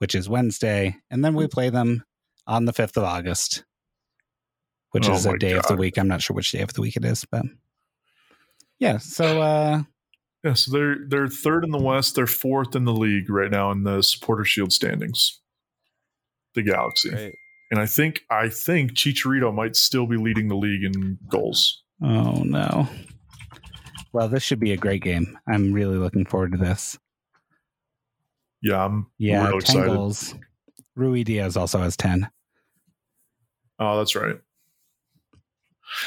which is Wednesday, and then we play them on the 5th of August. Which Oh is a my day of the week. I'm not sure which day of the week it is, but yeah. So uh, Yeah, so they're they're third in the West. They're fourth in the league right now in the supporter shield standings. The Galaxy, Great. and I think I think Chicharito might still be leading the league in goals. oh no. Well, this should be a great game. I'm really looking forward to this. Yeah, I'm Yeah, real 10 excited. goals. Ruidíaz also has 10. Oh, that's right.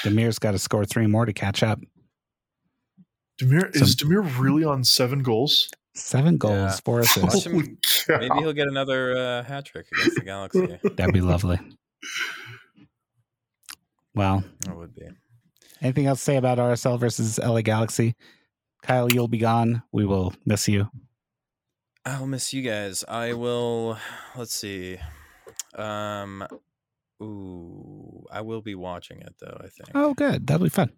Damir's got to score three more to catch up. Damir So- is Damir really on seven goals? Seven goals, Yeah. four assists. Him- Maybe he'll get another uh, hat trick against the Galaxy. That'd be lovely. Well, That would be. anything else to say about RSL versus LA Galaxy? Kyle, you'll be gone. We will miss you. I'll miss you guys. I will. Let's see. Um. Ooh, I will be watching it though. I think. Oh, good. That'll be fun.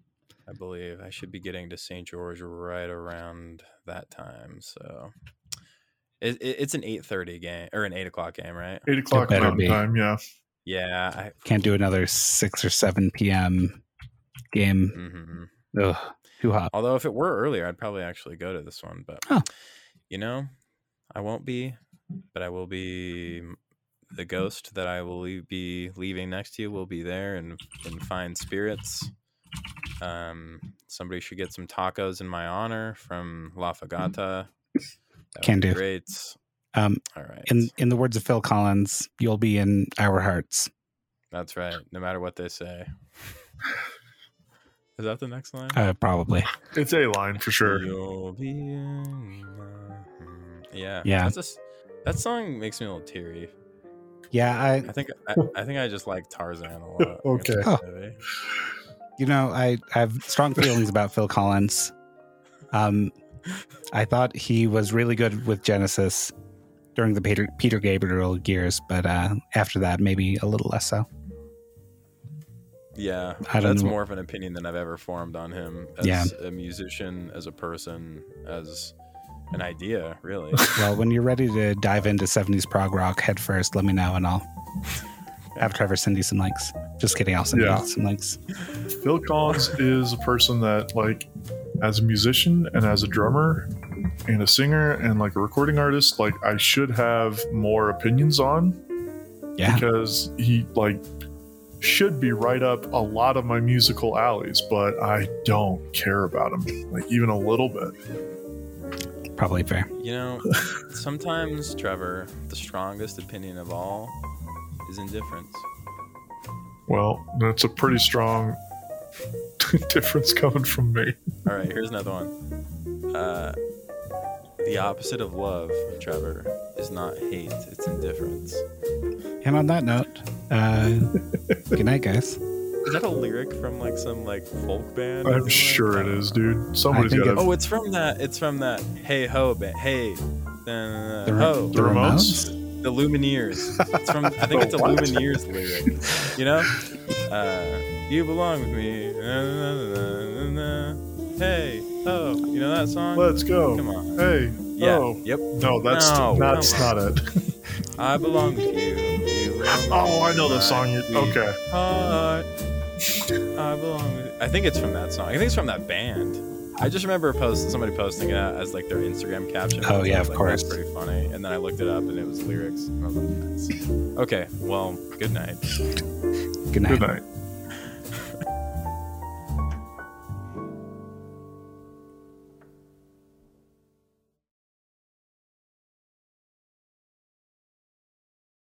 I believe I should be getting to St. George right around that time. So, it, it, it's an eight thirty game or an eight o'clock game, right? Eight o'clock better Mountain be. time. Yeah, Yeah. I, Can't do another 6 or 7 p.m. game. mhm. Ugh, too hot. Although if it were earlier, I'd probably actually go to this one. But Oh. you know, I won't be, but I will be. The ghost that I will lea- be leaving next to you will be there in in fine spirits. Um, somebody should get some tacos in my honor from La Fogata. That Can do. Great. Um, All right. in in the words of Phil Collins, you'll be in our hearts. That's right. No matter what they say. Is that the next line? Uh, probably. it's a line for sure. You'll be in my- hmm, Yeah. Yeah. That's just, that song makes me a little teary. Yeah, I I think I, I think I just like Tarzan a lot. Okay. It's Oh. you know, I, I have strong feelings about Phil Collins. Um, I thought he was really good with Genesis during the Peter Peter Gabriel years, but uh, after that, maybe a little less so. Yeah, I don't that's know. more of an opinion than I've ever formed on him as Yeah. a musician, as a person, as an idea, really. Well, when you're ready to dive into 70s prog rock head first, let me know and I'll have Trevor send you some links. Just kidding, I'll send Yeah. you some links. Phil Collins is a person that, like, as a musician and as a drummer and a singer and like a recording artist, like I should have more opinions on Yeah. because he like should be right up a lot of my musical alleys, but I don't care about him like even a little bit. Probably fair. You know, sometimes, Trevor, the strongest opinion of all is indifference. Well, that's a pretty strong difference coming from me. All right, here's another one. Uh, the opposite of love, Trevor, is not hate, it's indifference. And on that note, uh, good night, guys. Is that a lyric from like some like folk band? I'm sure I it don't is, know. dude. Somebody's think got it's- Oh, it's from that. It's from that. Hey ho band. Hey, uh, The, Ra- ho. The Ramones? The Lumineers. It's from. I think it's a Lumineers lyric. You know, uh, you belong with me. Na, na, na, na, na, na. hey ho, you know that song? Let's go. Come on. Hey. Yeah. Oh. Yep. No, that's No, that's come not it. I belong with you. You belong oh, I know the song. You, okay. Heart. I belong with. I think it's from that song. I think it's from that band. I just remember post somebody posting it as like their Instagram caption. Oh, yeah, of like, That's course. pretty funny. And then I looked it up and it was lyrics. And I was like, nice. Okay, well, good night. Good night. Good night.